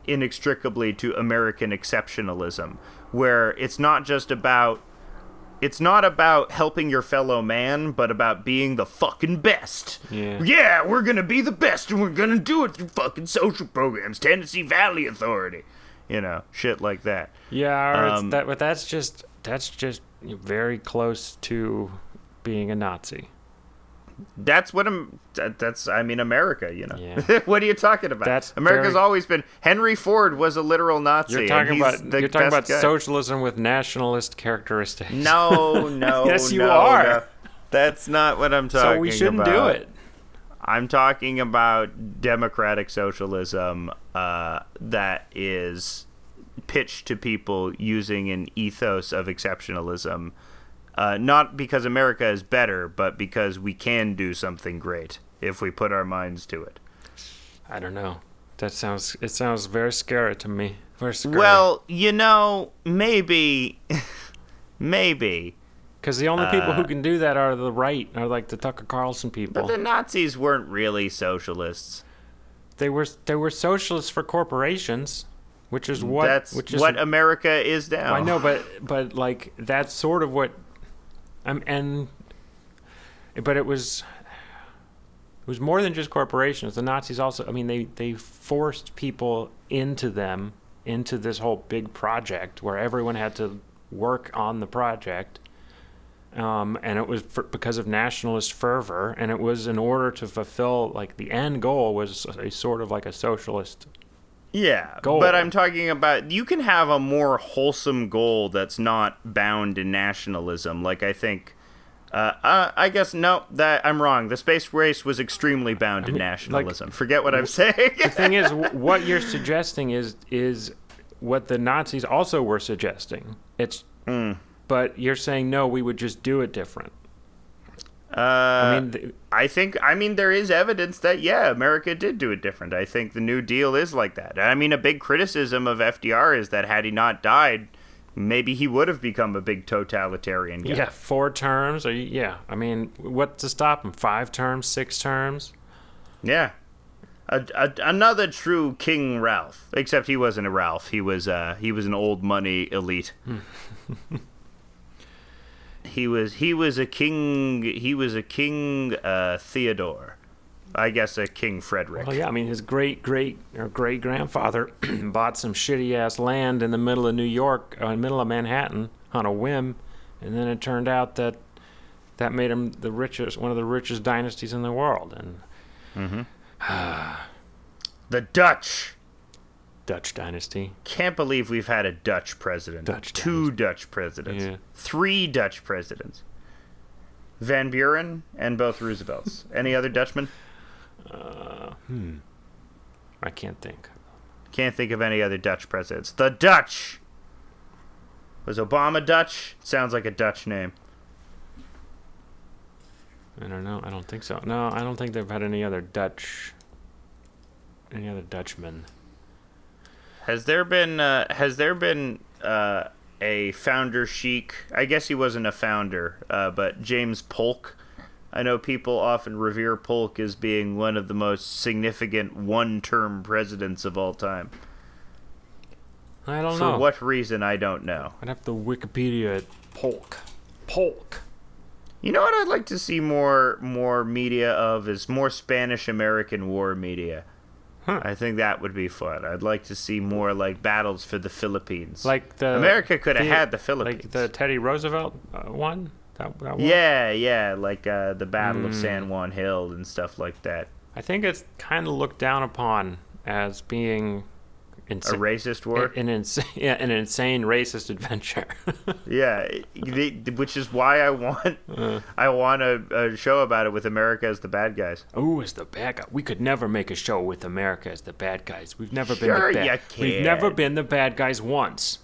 inextricably to American exceptionalism, where it's not just about it's not about helping your fellow man, but about being the fucking best. Yeah. Yeah, we're gonna be the best and we're gonna do it through fucking social programs, Tennessee Valley Authority. You know, shit like that. Yeah, or Um, it's that, but that's just that's just very close to being a Nazi. That's what I'm. That, that's I mean America. You know. Yeah. what are you talking about? That's America's very- always been. Henry Ford was a literal Nazi. You're talking about you're talking about guy. socialism with nationalist characteristics. No, no. Yes, you no, are. no. That's not what I'm talking about. so we shouldn't do it. I'm talking about democratic socialism uh, that is pitched to people using an ethos of exceptionalism, uh, not because America is better, but because we can do something great if we put our minds to it. I don't know. That sounds it sounds very scary to me. Very scary. Well, you know, maybe, maybe. because the only people who uh, can do that are the right, are like the Tucker Carlson people. But the Nazis weren't really socialists. they were they were socialists for corporations, which is what That's which is what America is now. I know, but but like that's sort of what, um, and but it was it was more than just corporations. The Nazis also, I mean, they they forced people into them into this whole big project where everyone had to work on the project. Um, and it was for, because of nationalist fervor, and it was in order to fulfill like the end goal was a sort of like a socialist Yeah, goal. but I'm talking about you can have a more wholesome goal that's not bound in nationalism. Like I think, uh, uh, I guess no, that I'm wrong. The space race was extremely bound in mean, like, nationalism. Forget what I'm saying. the thing is, wh- what you're suggesting is is what the Nazis also were suggesting. It's, Hmm. but you're saying no, we would just do it different. Uh, I mean, th- I think I mean there is evidence that yeah, America did do it different. I think the New Deal is like that. I mean, a big criticism of FDR is that had he not died, maybe he would have become a big totalitarian guy. yeah, four terms. Or yeah, I mean, what to stop him? Five terms, six terms. Yeah. A, a, another true King Ralph, except he wasn't a Ralph. He was uh, he was an old money elite. he was he was a king. He was a King uh, Theodore, I guess a King Frederick. Well, yeah, I mean, his great great or great grandfather bought some shitty ass land in the middle of New York, uh, in the middle of Manhattan, on a whim, and then it turned out that that made him the richest, one of the richest dynasties in the world, and The Dutch. Dutch dynasty. Can't believe we've had a Dutch president. Dutch Two Dutch presidents. Yeah. Three Dutch presidents. Van Buren and both Roosevelts. Any other Dutchmen? Hmm. I can't think. Can't think of any other Dutch presidents. The Dutch. Was Obama Dutch? Sounds like a Dutch name. I don't know. I don't think so. No, I don't think they've had any other Dutch, any other Dutchmen. Has there been uh, has there been uh, a founder chic. I guess he wasn't a founder, uh, but James Polk. I know people often revere Polk as being one of the most significant one-term presidents of all time. I don't For know. For what reason, I don't know. I'd have to Wikipedia it. Polk. Polk. You know what I'd like to see more more media of is more Spanish American War media. Huh. I think that would be fun. I'd like to see more like battles for the Philippines. Like the America could have had the Philippines. Like the Teddy Roosevelt uh, one. That, that one? yeah, yeah, like uh, the Battle of Mm. San Juan Hill and stuff like that. I think it's kind of looked down upon as being A racist war. an, insane, yeah, an insane racist adventure. yeah, which is why I want Uh. I want a, a show about it with America as the bad guys. oh, as the bad guy. We could never make a show with America as the bad guys. We've never been Sure the bad. We've never been the bad guys once.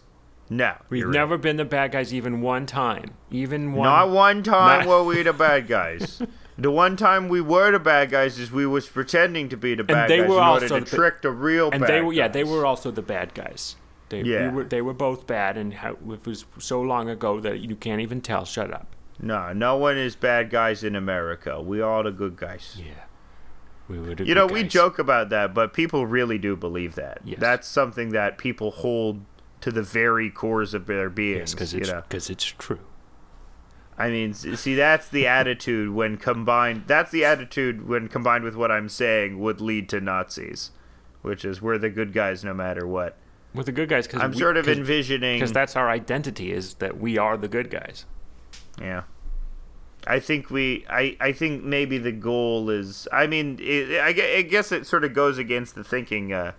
No, We've you're right. never been the bad guys even one time. Even one. Not one time Not- were we the bad guys. The one time we were the bad guys is we was pretending to be the bad they guys were in order also to the- trick the real and bad they were yeah they were also the bad guys. They, we Yeah. were, they were both bad, and how, it was so long ago that you can't even tell. Shut up. No, no one is bad guys in America. We are the good guys. Yeah, we were. The You know, good we joke about that, but people really do believe that. Yes. That's something that people hold to the very cores of their beings. Yes, because you it's know? it's true. I mean, see, that's the attitude when combined. That's the attitude when combined with what I'm saying would lead to Nazis, which is we're the good guys no matter what. With the good guys, because I'm sort of envisioning. because that's our identity is that we are the good guys. Yeah. I think we. I. I think maybe the goal is. I mean, it, I, I guess it sort of goes against the thinking. Uh,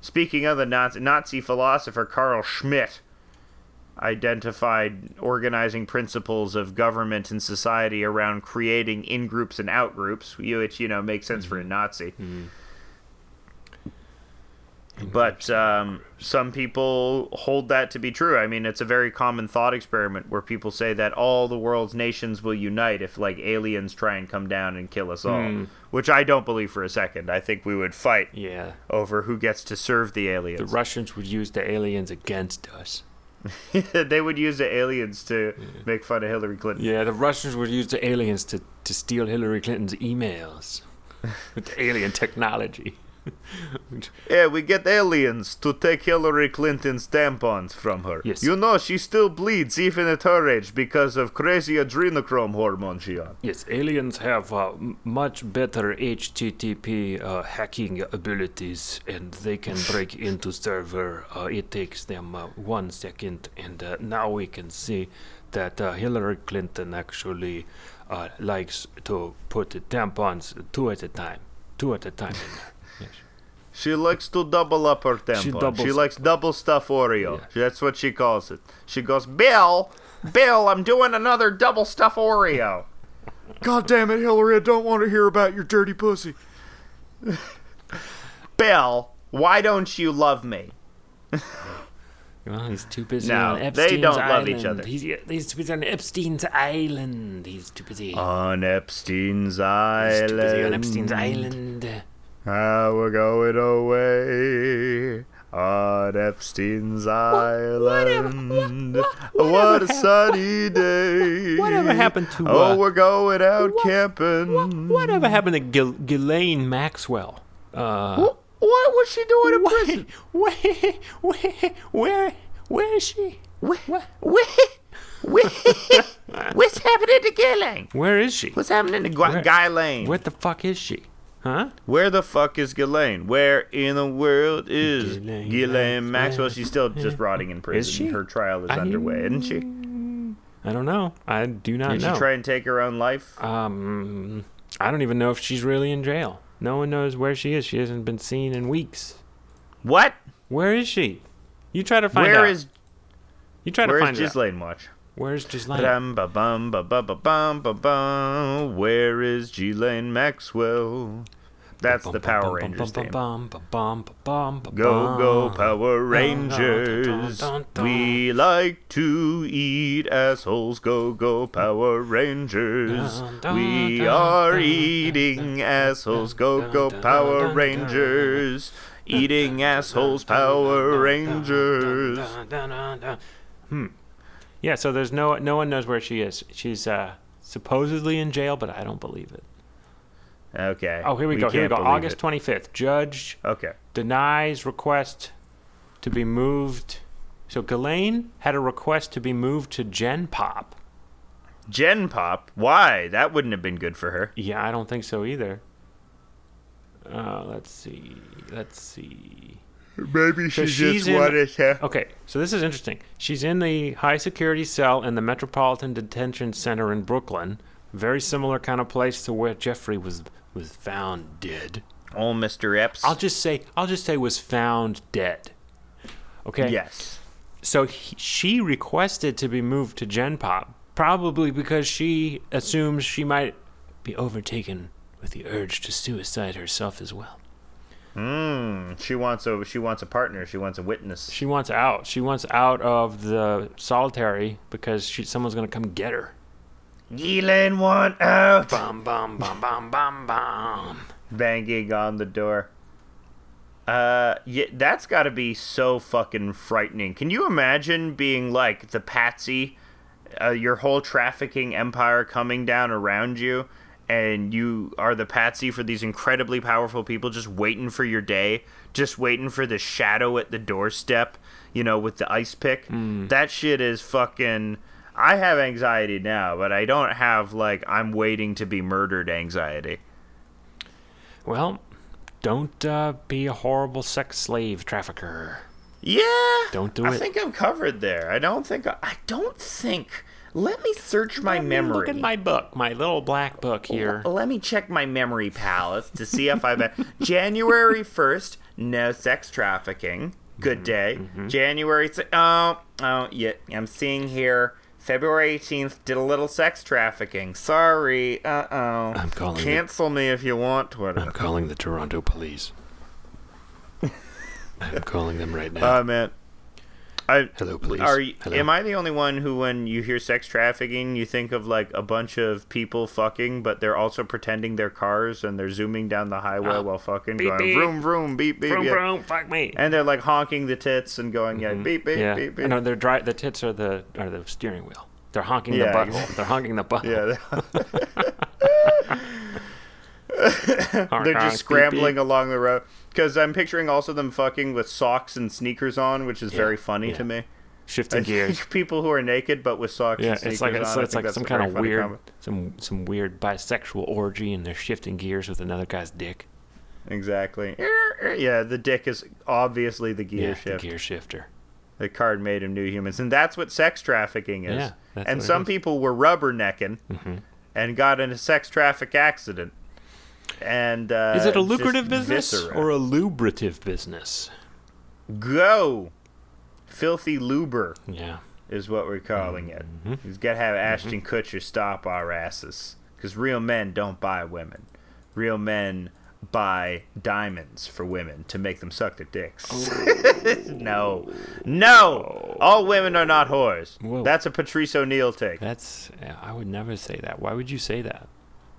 speaking of the Nazi, Nazi philosopher Carl Schmitt identified organizing principles of government and society around creating in groups and out groups, which you know makes sense for a mm-hmm. Nazi. Mm-hmm. But um, some people hold that to be true. I mean, it's a very common thought experiment where people say that all the world's nations will unite if, like, aliens try and come down and kill us all. Hmm. Which I don't believe for a second. I think we would fight Yeah, over who gets to serve the aliens. the. Russians would use the aliens against us. they would use the aliens to make fun of Hillary Clinton. Yeah, the Russians would use the aliens to to steal Hillary Clinton's emails with alien technology. Yeah, we get aliens to take Hillary Clinton's tampons from her. Yes. You know, she still bleeds even at her age because of crazy adrenochrome hormone she on. Yes, aliens have uh, much better HTTP uh, hacking abilities, and they can break into server. Uh, it takes them uh, one second, and uh, now we can see that uh, Hillary Clinton actually uh, likes to put tampons two at a time, two at a time. In there. Yes. She likes to double up her tampon. She, doubles- she likes double stuff Oreo. Yeah. That's what she calls it. She goes, Bill, Bill, I'm doing another double stuff Oreo. God damn it, Hillary, I don't want to hear about your dirty pussy. Bill, why don't you love me? Well, he's too busy No, on Epstein's they don't island. love each other. He's, he's too busy on Epstein's island. He's too busy. On Epstein's island. he's too busy on Epstein's island. Ah, we're going away on Epstein's island. what a sunny day. whatever happened to, Oh, uh, we're going out camping. Whatever happened to Gil- Ghislaine Maxwell? Uh, What, what was she doing in prison? where, where, where, where is she? Where, where, where, what's happening to Ghislaine? Where is she? What's happening to Gu- Where-? What the fuck is she? Huh? Where the fuck is Ghislaine? Where in the world is Ghislaine Ghislaine Maxwell? She's still just rotting in prison. she? Her trial is I- underway, isn't she? I don't know. I do not Did know. Did she try and take her own life? um, I don't even know if she's really in jail. No one knows where she is. She hasn't been seen in weeks. What? Where is she? You try to find Where out. is you try to find is it out. Ghislaine Watch? Where's Ghislaine? Bum, ba, bum, ba, ba, ba, bum, ba, bum. Where is Ghislaine Maxwell? That's the Power Rangers theme. Go, go, Power Rangers. We like to eat assholes. Go, go, Power Rangers. We are eating assholes. Go, go, Power Rangers. Eating assholes, Power Rangers. Hmm. Yeah, so there's no no one knows where she is. She's uh, supposedly in jail, but I don't believe it. Okay. Oh, here we, go. Here we go. August 25th. Judge Okay. denies request to be moved. So Ghislaine had a request to be moved to Gen Pop. Gen Pop. Why? That wouldn't have been good for her. Yeah, I don't think so either. Uh, let's see. Let's see. Maybe So she's in- Okay, so this is interesting. She's in the high security cell in the Metropolitan Detention Center in Brooklyn. Very similar kind of place to where Jeffrey was was found dead. Oh, Mr. Epps. I'll just say I'll just say was found dead. Okay. Yes. So he, she requested to be moved to Gen Pop, probably because she assumes she might be overtaken with the urge to suicide herself as well. Hmm. She wants a she wants a partner. She wants a witness. She wants out. She wants out of the solitary because she, someone's going to come get her. Ghislaine want out. Bum bum bum bum bum bum. Banging on the door. Uh, yeah, that's got to be so fucking frightening. Can you imagine being like the patsy, uh, your whole trafficking empire coming down around you, and you are the patsy for these incredibly powerful people just waiting for your day, just waiting for the shadow at the doorstep, you know, with the ice pick? That shit is fucking. I have anxiety now, but I don't have like I'm waiting to be murdered anxiety. Well, don't uh, be a horrible sex slave trafficker. Yeah. Don't do I it. I think I'm covered there. I don't think. I, I don't think. Let me search my me memory. Look at my book, my little black book here. L- Let me check my memory palace to see if I've January first. No sex trafficking. Good day. January. se- Oh, oh, yeah. I'm seeing here. February 18th did a little sex trafficking. Sorry. Uh oh. I'm calling Cancel me if you want, Twitter. I'm calling the Toronto police. I'm calling them right now. Uh, man. I, Hello, please. Are you, Hello. am I the only one who, when you hear sex trafficking, you think of like a bunch of people fucking, but they're also pretending they're cars and they're zooming down the highway Ah, while fucking, beep, going beep. vroom vroom beep beep, Vroom, yeah. vroom, fuck me. and they're like honking the tits and going yeah beep beep yeah. beep beep. No, they're dry. The tits are the are the steering wheel. They're honking Yeah, the butthole. exactly. They're honking the butthole. Yeah, they're just scrambling along the road because I'm picturing also them fucking with socks and sneakers on, which is very funny yeah. to me. Shifting I gears. people who are naked but with socks Yeah, and it's like it's, on, it's like some kind of weird, comment. some some weird bisexual orgy, and they're shifting gears with another guy's dick. Exactly. Yeah, the dick is obviously the gear yeah, shift. the gear shifter. The card made of new humans, and that's what sex trafficking is. Yeah, and some people were rubbernecking mm-hmm. and got in a sex traffic accident. And uh, Is it a lucrative business viscera. or a lubrative business? go? Filthy luber Yeah. is what we're calling it. Mm-hmm. He's got to have Ashton Kutcher stop our asses because real men don't buy women. Real men buy diamonds for women to make them suck their dicks. no, no, all women are not whores. Whoa. That's a Patrice O'Neal take. That's I would never say that. Why would you say that?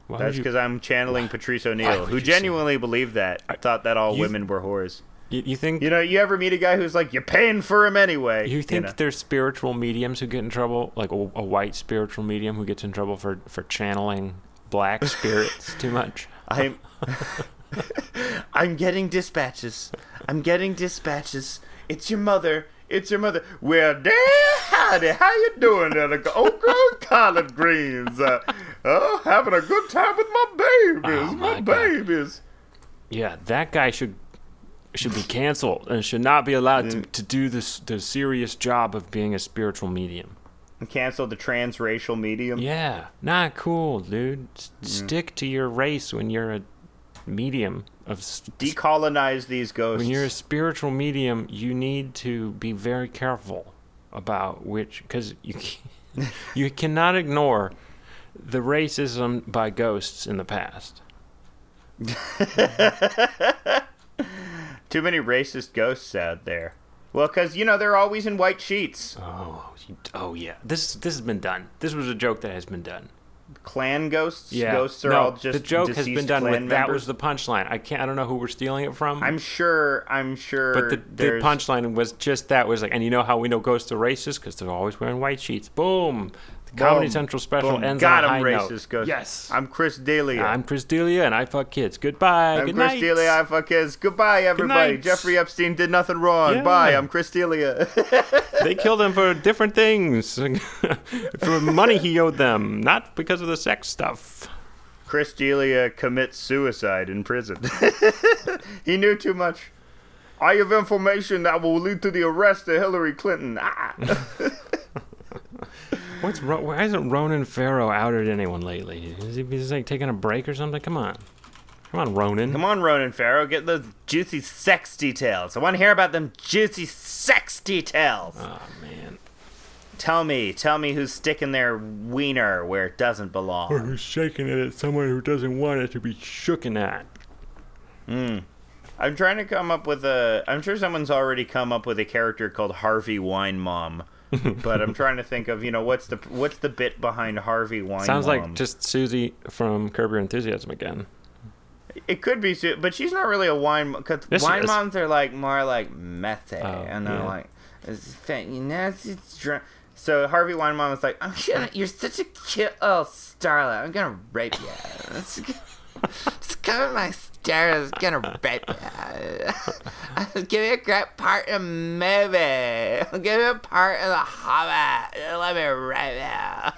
Why That's because I'm channeling Patrice O'Neal, who you genuinely believed that. I thought that all You- women were whores. You, you think You know, you ever meet a guy who's like, "You're paying for him anyway." you think know? there's spiritual mediums who get in trouble, like a, a white spiritual medium who gets in trouble for for channeling black spirits too much? I'm I'm getting dispatches. I'm getting dispatches. It's your mother. It's your mother. Well, damn, howdy. How you doing there? The okra collard greens. Uh, oh, having a good time with my babies. Oh, my, my babies. Yeah, that guy should should be canceled and should not be allowed to, mm. to do this the serious job of being a spiritual medium. Cancel the transracial medium. Yeah, not cool, dude. S- mm. Stick to your race when you're a medium of s- Decolonize these ghosts. when you're a spiritual medium, you need to be very careful about which, because you you cannot ignore the racism by ghosts in the past. Too many racist ghosts out there. Well, because, you know, they're always in white sheets. Oh, oh yeah. This this has been done. This was a joke that has been done. Klan ghosts. Yeah, Ghosts are no, all just the joke has been done with. That was the punchline. I can't. I don't know who we're stealing it from. I'm sure. I'm sure. but the, the punchline was just that was like, and you know how we know ghosts are racist because they're always wearing white sheets. Boom. The Comedy Boom, Central special boom. ends Got on a him, high racist note. ghost. Yes. I'm Chris D'Elia. I'm Chris D'Elia and I fuck kids. Goodbye. I'm Good Chris night. D'Elia. I fuck kids. Goodbye, everybody. night. Jeffrey Epstein did nothing wrong. Yeah. Bye. I'm Chris D'Elia. They killed him for different things. for money he owed them, not because of the sex stuff. Chris D'Elia commits suicide in prison. he knew too much. I have information that will lead to the arrest of Hillary Clinton. Ah. What's Ro- why isn't Ronan Farrow outed anyone lately? Is he he's like taking a break or something? Come on, come on, Ronan. Come on, Ronan Farrow, get the juicy sex details. I want to hear about them juicy sex details. Oh man, Tell me, tell me who's sticking their wiener where it doesn't belong, or who's shaking it at someone who doesn't want it to be shooken at? Hmm. I'm trying to come up with a. I'm sure someone's already come up with a character called Harvey Wine Mom, but I'm trying to think of you know what's the what's the bit behind Harvey Wine mom? Sounds like just Susie from Curb Your Enthusiasm again. It could be, but she's not really a wine. Because Yes, wine moms are like more like messy, Oh, and they're yeah. like, it's fa- you know, it's, it's drunk. So Harvey Wine Mom is like, I'm gonna, you're such a cute little starlet. I'm gonna rape you. It's, it's come in my stairs. I'm gonna rape you. Give you a great part in a movie. I'll give you a part in The Hobbit. Let me rape you.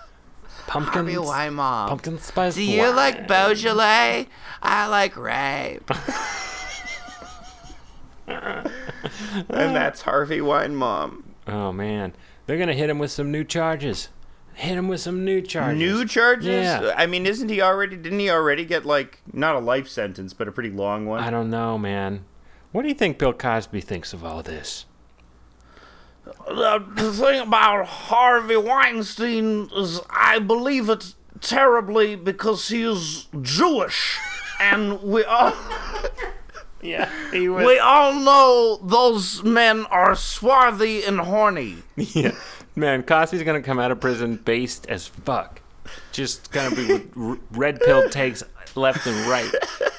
Pumpkin, Harvey Wine Mom. pumpkin spice. Do you wine. like Beaujolais? I like rape. and that's Harvey Wine Mom. Oh man, they're gonna hit him with some new charges. Hit him with some new charges. New charges? Yeah. I mean, isn't he already? Didn't he already get like not a life sentence, but a pretty long one? I don't know, man. What do you think Bill Cosby thinks of all this? The thing about Harvey Weinstein is, I believe it terribly because he is Jewish, and we all. Yeah, he was. We all know those men are swarthy and horny. Yeah, man, Cosby's gonna come out of prison based as fuck. Just gonna be with red pill takes left and right.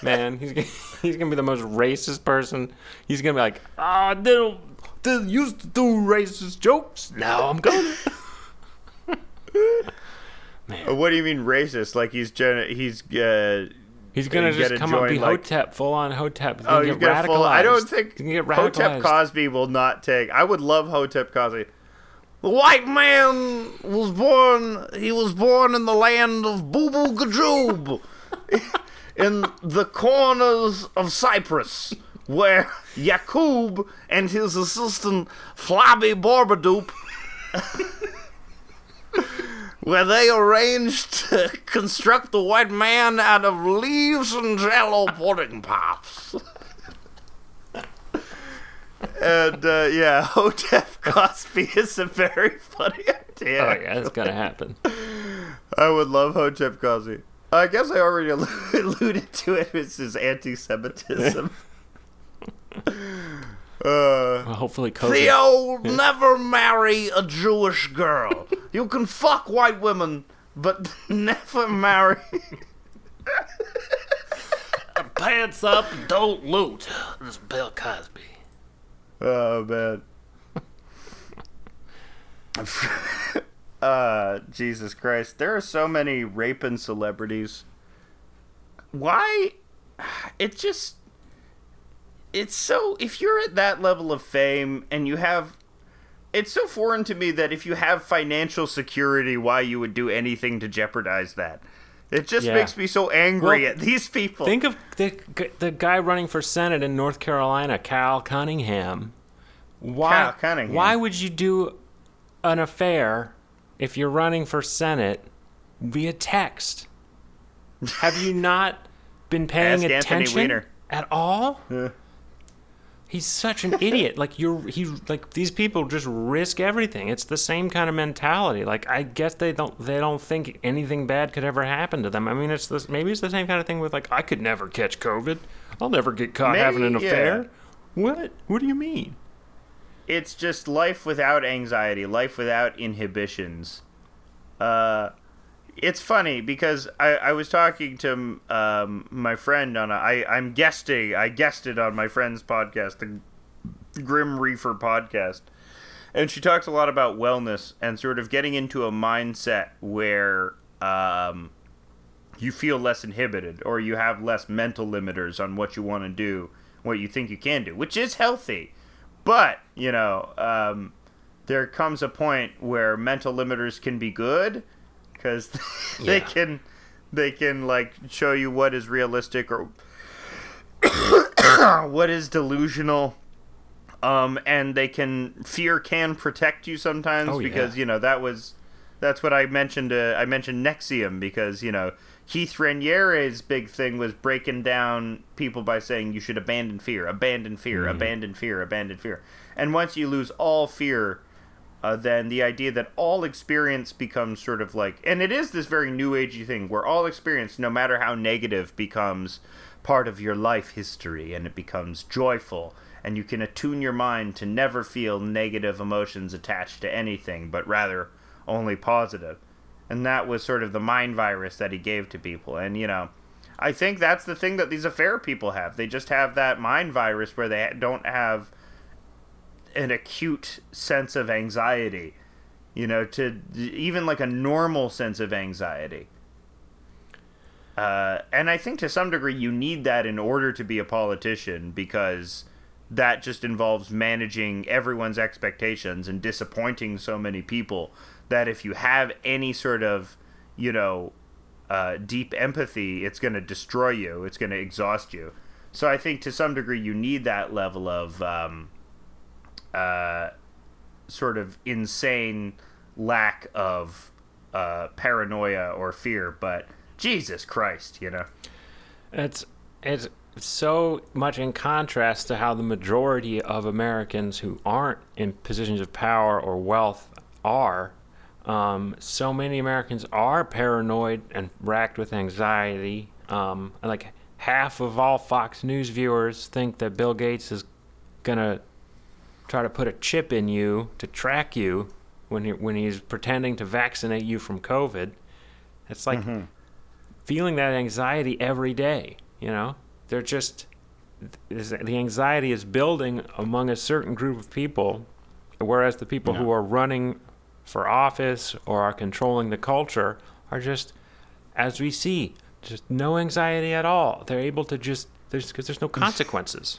Man, he's gonna, he's gonna be the most racist person. He's gonna be like, ah, they don't, they used to do racist jokes. Now I'm gonna. What do you mean racist? Like he's gen- he's uh, He's gonna just come up be like- Hotep, full on Hotep. He's oh gonna he's get gonna full. I don't radicalized. think gonna Hotep. Cosby will not take. I would love Hotep Cosby. The white man was born. He was born in the land of Boo Boo Gajoob, in the corners of Cyprus, where Yakub and his assistant Flabby Borbadoop where they arranged to construct the white man out of leaves and jello pudding pops. and uh, yeah, Hotep Cosby is a very funny idea. Oh yeah, that's gonna happen. I would love Hotep Cosby. I guess I already alluded to it. It's his anti-Semitism. uh, Well, hopefully, COVID. Theo, never marry a Jewish girl. You can fuck white women, but never marry. Pants up, don't loot. This is Bill Cosby. Oh man. uh, Jesus Christ! There are so many raping celebrities. Why? It just. It's so. If you're at that level of fame and you have. It's so foreign to me that if you have financial security, why you would do anything to jeopardize that. It just Yeah. makes me so angry Well, at these people. Think of the the guy running for senate in North Carolina, Cal Cunningham. Why? Cal Cunningham. Why would you do an affair if you're running for senate via text? Have you not been paying Ask attention at all? Yeah. He's such an idiot. Like you're, he like these people just risk everything. It's the same kind of mentality. Like I guess they don't, they don't think anything bad could ever happen to them. I mean, it's this. Maybe it's the same kind of thing with like I could never catch COVID. I'll never get caught Maybe, having an yeah. affair. What? What do you mean? it's just life without anxiety, life without inhibitions. Uh, it's funny because I, I was talking to um, my friend on a I I'm guesting I guested on my friend's podcast the Grim Reefer podcast. And she talks a lot about wellness and sort of getting into a mindset where um, you feel less inhibited or you have less mental limiters on what you want to do what you think you can do which is healthy. But you know um, there comes a point where mental limiters can be good because they Yeah. can they can like show you what is realistic or what is delusional um and they can fear can protect you sometimes Oh, yeah. because you know that was that's what I mentioned uh, I mentioned NXIVM because you know Keith Raniere's big thing was breaking down people by saying you should abandon fear abandon fear Mm-hmm. abandon fear abandon fear and once you lose all fear uh, then the idea that all experience becomes sort of like, and it is this very new agey thing where all experience, no matter how negative, becomes part of your life history and it becomes joyful. And you can attune your mind to never feel negative emotions attached to anything, but rather only positive. And that was sort of the mind virus that he gave to people. And, you know, I think that's the thing that these affair people have. They just have that mind virus where they don't have an acute sense of anxiety you know to even like a normal sense of anxiety. Uh, and i think to some degree you need that in order to be a politician because that just involves managing everyone's expectations and disappointing so many people that if you have any sort of you know uh, deep empathy it's going to destroy you it's going to exhaust you. So i think to some degree you need that level of um, uh, sort of insane lack of uh, paranoia or fear. But Jesus Christ, you know. It's it's so much in contrast to how the majority of Americans who aren't in positions of power or wealth are. Um, so many Americans are paranoid and racked with anxiety. Um, like half of all Fox News viewers think that Bill Gates is gonna try to put a chip in you to track you when he when he's pretending to vaccinate you from COVID. It's like mm-hmm. feeling that anxiety every day. You know, they're just the anxiety is building among a certain group of people, whereas the people who are running for office or are controlling the culture are just, as we see, just no anxiety at all. They're able to just there's because there's no consequences.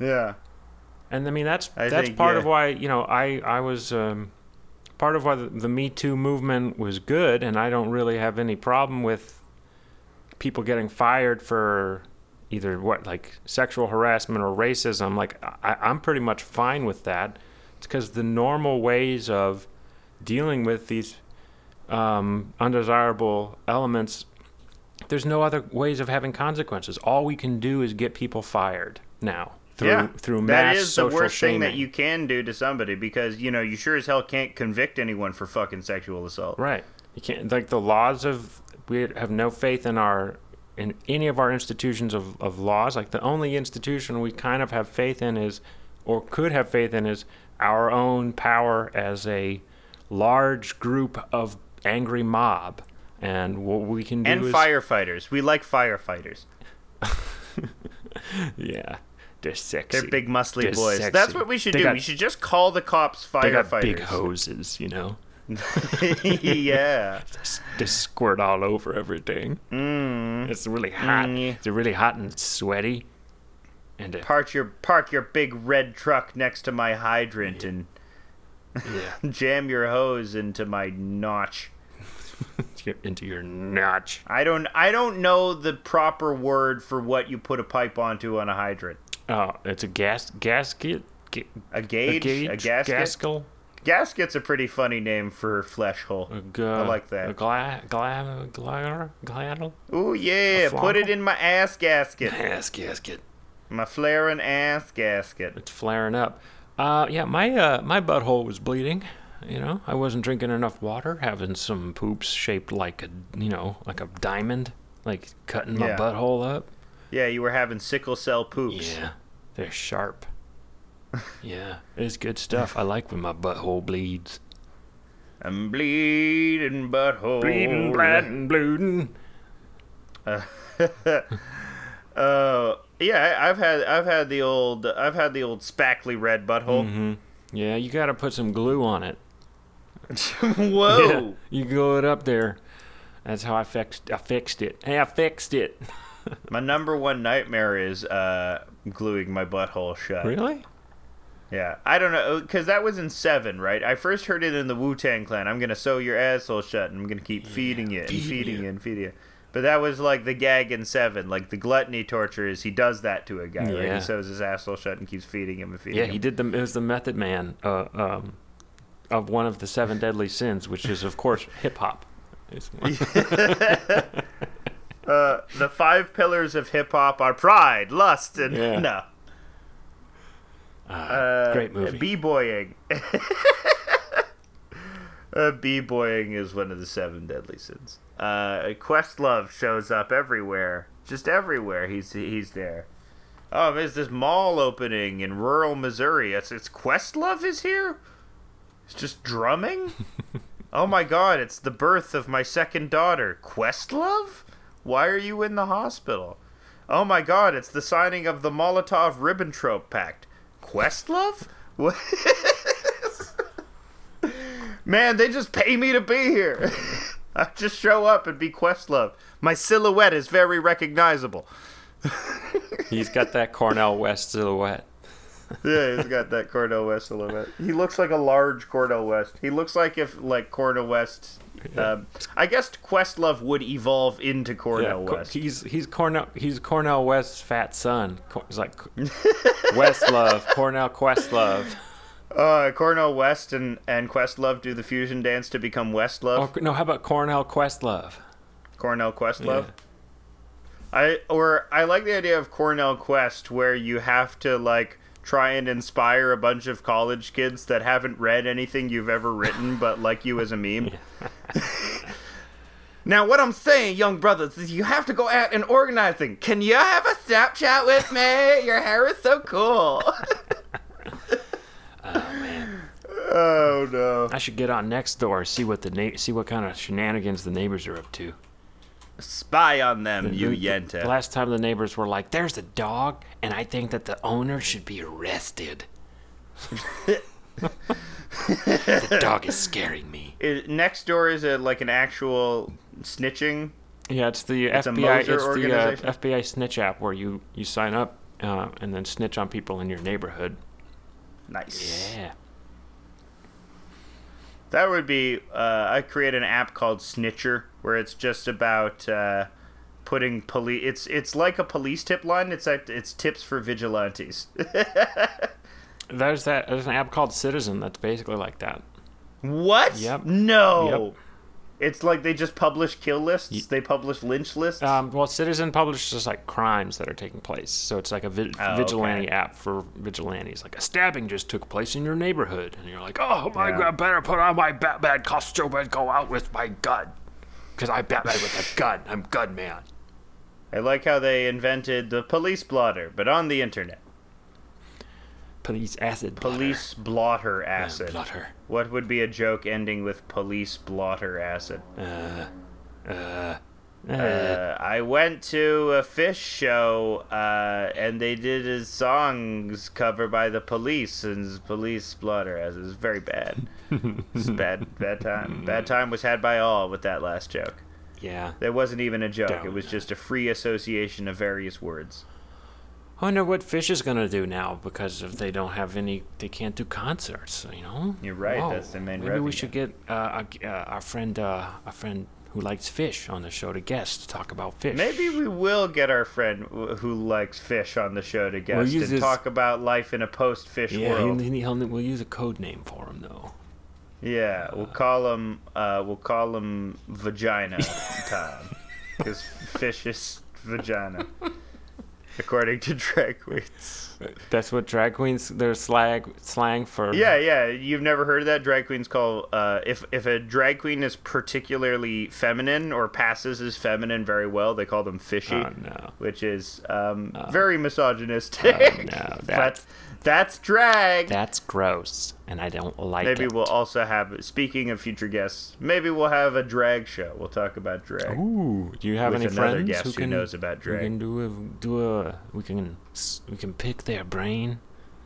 Yeah. And I mean that's I that's think, part yeah. of why you know I I was um, part of why the, the Me Too movement was good, and I don't really have any problem with people getting fired for either what like sexual harassment or racism. Like I, I'm pretty much fine with that. It's because the normal ways of dealing with these um, undesirable elements. There's no other ways of having consequences. All we can do is get people fired now through yeah. through that mass is the worst shaming. thing that you can do to somebody because you know you sure as hell can't convict anyone for fucking sexual assault. Right. You can't like the laws of we have no faith in our in any of our institutions of, of laws. Like the only institution we kind of have faith in is or could have faith in is our own power as a large group of angry mob. And what we can do And is firefighters. We like firefighters. Yeah. They're sexy. They're big muscly They're boys. sexy. That's what we should They do. got- we should just call the cops firefighters. They got big hoses, you know. yeah. They squirt all over everything. Mm. It's really hot. Mm. It's really hot and sweaty. And it, Park your park your big red truck next to my hydrant and yeah. jam your hose into my notch. Into your notch. I don't I don't know the proper word for what you put a pipe onto on a hydrant. Oh, it's a gas gasket. Ga- A gauge, a, gauge, gasket. gaskell, Gasket's a pretty funny name for flesh hole. a I like that. A gla- gla- gla- gladle. Ooh yeah, put it in my ass gasket. Ass gasket. My flaring ass gasket. It's flaring up. Uh, yeah, my uh, my butthole was bleeding. You know, I wasn't drinking enough water, having some poops shaped like a you know like a diamond, like cutting my Yeah. butthole up. Yeah, you were having sickle cell poops. Yeah, they're sharp. yeah, it's good stuff. I like when my butthole bleeds. I'm bleeding butthole. Bleeding, blood, and bleeding. Uh, yeah, I- I've had I've had the old I've had the old spackly red butthole. Mm-hmm. Yeah, you got to put some glue on it. Whoa. Yeah, you glue it up there. That's how I fixed. I fixed it. Hey, I fixed it. My number one nightmare is uh, gluing my butthole shut. really? Yeah, I don't know because that was in seven, right? I first heard it in the Wu Tang Clan. I'm gonna sew your asshole shut, and I'm gonna keep feeding you and feeding feeding you. you and feeding you. But that was like the gag in seven, like the gluttony torture is he does that to a guy, right? He sews his asshole shut and keeps feeding him and feeding Yeah, him. he did the. It was the Method Man uh, um, of one of the seven deadly sins, which is of course hip hop. Uh, the five pillars of hip hop are pride, lust, and Yeah. no. Ah, Uh, great movie. B-boying. uh, B-boying is one of the seven deadly sins. Uh, Questlove shows up everywhere, just everywhere. He's he's there. Oh, there's this mall opening in rural Missouri. It's it's Questlove is here. It's just drumming. oh my God! It's the birth of my second daughter, Questlove. Why are you in the hospital? Oh my God! It's the signing of the Molotov-Ribbentrop Pact. Questlove? What? Man, they just pay me to be here. I just show up and be Questlove. My silhouette is very recognizable. He's got that Cornel West silhouette. Yeah, he's got that Cornel West silhouette. He looks like a large Cornel West. He looks like if like Cornel West. Um, I guess Questlove would evolve into Cornell Co- West. He's he's Cornell he's Cornel West's fat son. He's like Westlove, Cornell Questlove. Uh, Cornel West and and Questlove do the fusion dance to become Westlove. Oh no, how about Cornell Questlove? Cornell Questlove. Yeah. I or I like the idea of Cornell Quest where you have to like try and inspire a bunch of college kids that haven't read anything you've ever written but like you as a meme. now what I'm saying, young brothers, is you have to go out and organize things. Can you have a Snapchat with me? Your hair is so cool. oh man. Oh no. I should get on Nextdoor, and see what the na- see what kind of shenanigans the neighbors are up to. Spy on them, you The- the- yenta. The last time the neighbors were like, "There's a dog, and I think that the owner should be arrested." the dog is scaring me. Is- Nextdoor is a like an actual snitching Yeah, it's the It's FBI. It's the uh. FBI snitch app where you you sign up uh, and then snitch on people in your neighborhood. Nice. Yeah. That would be. Uh, I create an app called Snitcher, where it's just about uh, putting police. It's it's like a police tip line. It's like it's tips for vigilantes. There's that. There's an app called Citizen that's basically like that. what? Yep. No. Yep. It's like they just publish kill lists. they publish lynch lists. Um, well, Citizen publishes like crimes that are taking place, so it's like a vi- Oh, vigilante okay. app for vigilantes. Like a stabbing just took place in your neighborhood, and you're like, "Oh my Yeah. god, better put on my Batman costume and go out with my gun, because I'm Batman with a gun. I'm gun man." I like how they invented the police blotter, but on the internet. Police acid. blotter. Police blotter acid. blotter. What would be a joke ending with police blotter acid? Uh, uh, uh, Uh, I went to a Phish show, uh, and they did his songs cover by the police, and police blotter acid. it was very bad. It's bad, bad time. Bad time was had by all with that last joke. yeah. There wasn't even a joke. Down. It was just a free association of various words. I wonder what Phish is gonna do now because if they don't have any, they can't do concerts. You know. You're right, that's the main reason. Maybe revenue. we should get uh, a- uh, our friend, uh, our friend who likes fish, on the show to guest to talk about fish. Maybe we will get our friend who likes fish on the show to guest use and his- talk about life in a post-fish Yeah, world. he'll, we'll use a code name for him though. Yeah, we'll call him. Uh, we'll call him Vagina Time, because fish is vagina, according to drag queens. That's what drag queens their slang slang for. Yeah, yeah. You've never heard of that? Drag queens call uh, if if a drag queen is particularly feminine or passes as feminine very well, they call them fishy. Oh no. which is um, very misogynistic. Oh, no, but that- That's drag. That's gross, and I don't like maybe it. we'll also have. Speaking of future guests, maybe we'll have a drag show. We'll talk about drag. Ooh, do you have any friends guest who who can knows about drag? We can do a do a we can we can pick their brain.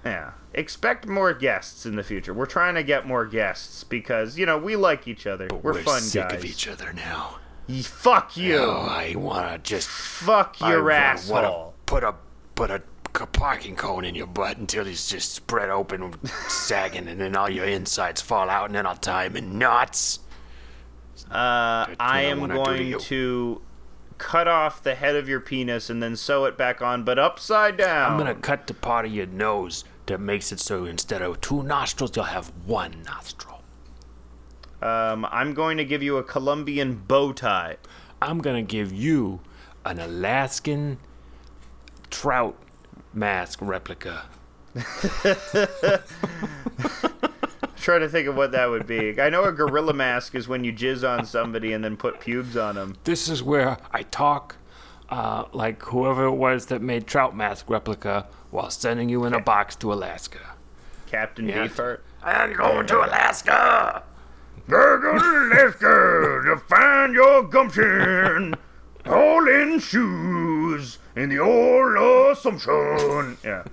Yeah. Expect more guests in the future. We're trying to get more guests because you know we like each other. we're, fun sick guys. of each other now. Ye- Fuck you. Oh, I wanna just Fuck your wa- asshole. wanna put a put a parking cone in your butt until it's just spread open, sagging, and then all your insides fall out, and then I'll tie him in knots. Uh, I am wanna to going to cut off the head of your penis and then sew it back on, but upside down. I'm gonna cut the part of your nose that makes it so instead of two nostrils, you'll have one nostril. Um, I'm going to give you a Colombian bow tie. I'm gonna give you an Alaskan trout mask replica. trying to think of what that would be. I know a gorilla mask is when you jizz on somebody and then put pubes on them. This is where I talk uh, like whoever it was that made trout mask replica while sending you in a box to Alaska. Captain Yeah. Beefheart. I'm going to Alaska. Go to Alaska to find your gumption. All in shoes in the old Assumption. Yeah.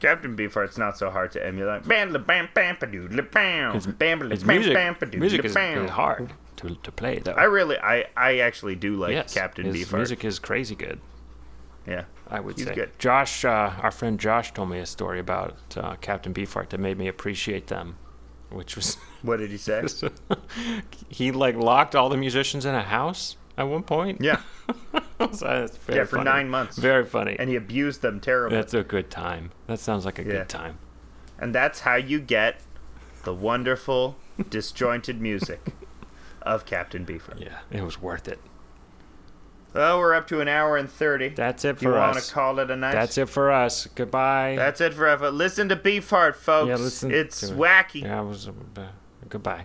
Captain Beefheart's not so hard to emulate. Bam, bam, bam, ba-doo, bam, His, bam, bam, music, bam, ba-doo, music is, bam. is hard to, to play though. I really, I, I actually do like yes, Captain his Beefheart. music is crazy good. Yeah. I would He's say. good. Josh, uh, our friend Josh, told me a story about uh, Captain Beefheart that made me appreciate them, which was What did he say? he like locked all the musicians in a house at one point. yeah. So Yeah, for funny. nine months. Very funny. And he abused them terribly. That's a good time. That sounds like a Yeah. good time. And that's how you get the wonderful, disjointed music of Captain Beefheart. Yeah, it was worth it. Well, we're up to an hour and 30. That's it Do you for want to call it a night? That's it for us. Goodbye. That's it forever. Listen to Beefheart, folks. Yeah, listen it's to it. wacky. yeah, it was. Uh, goodbye.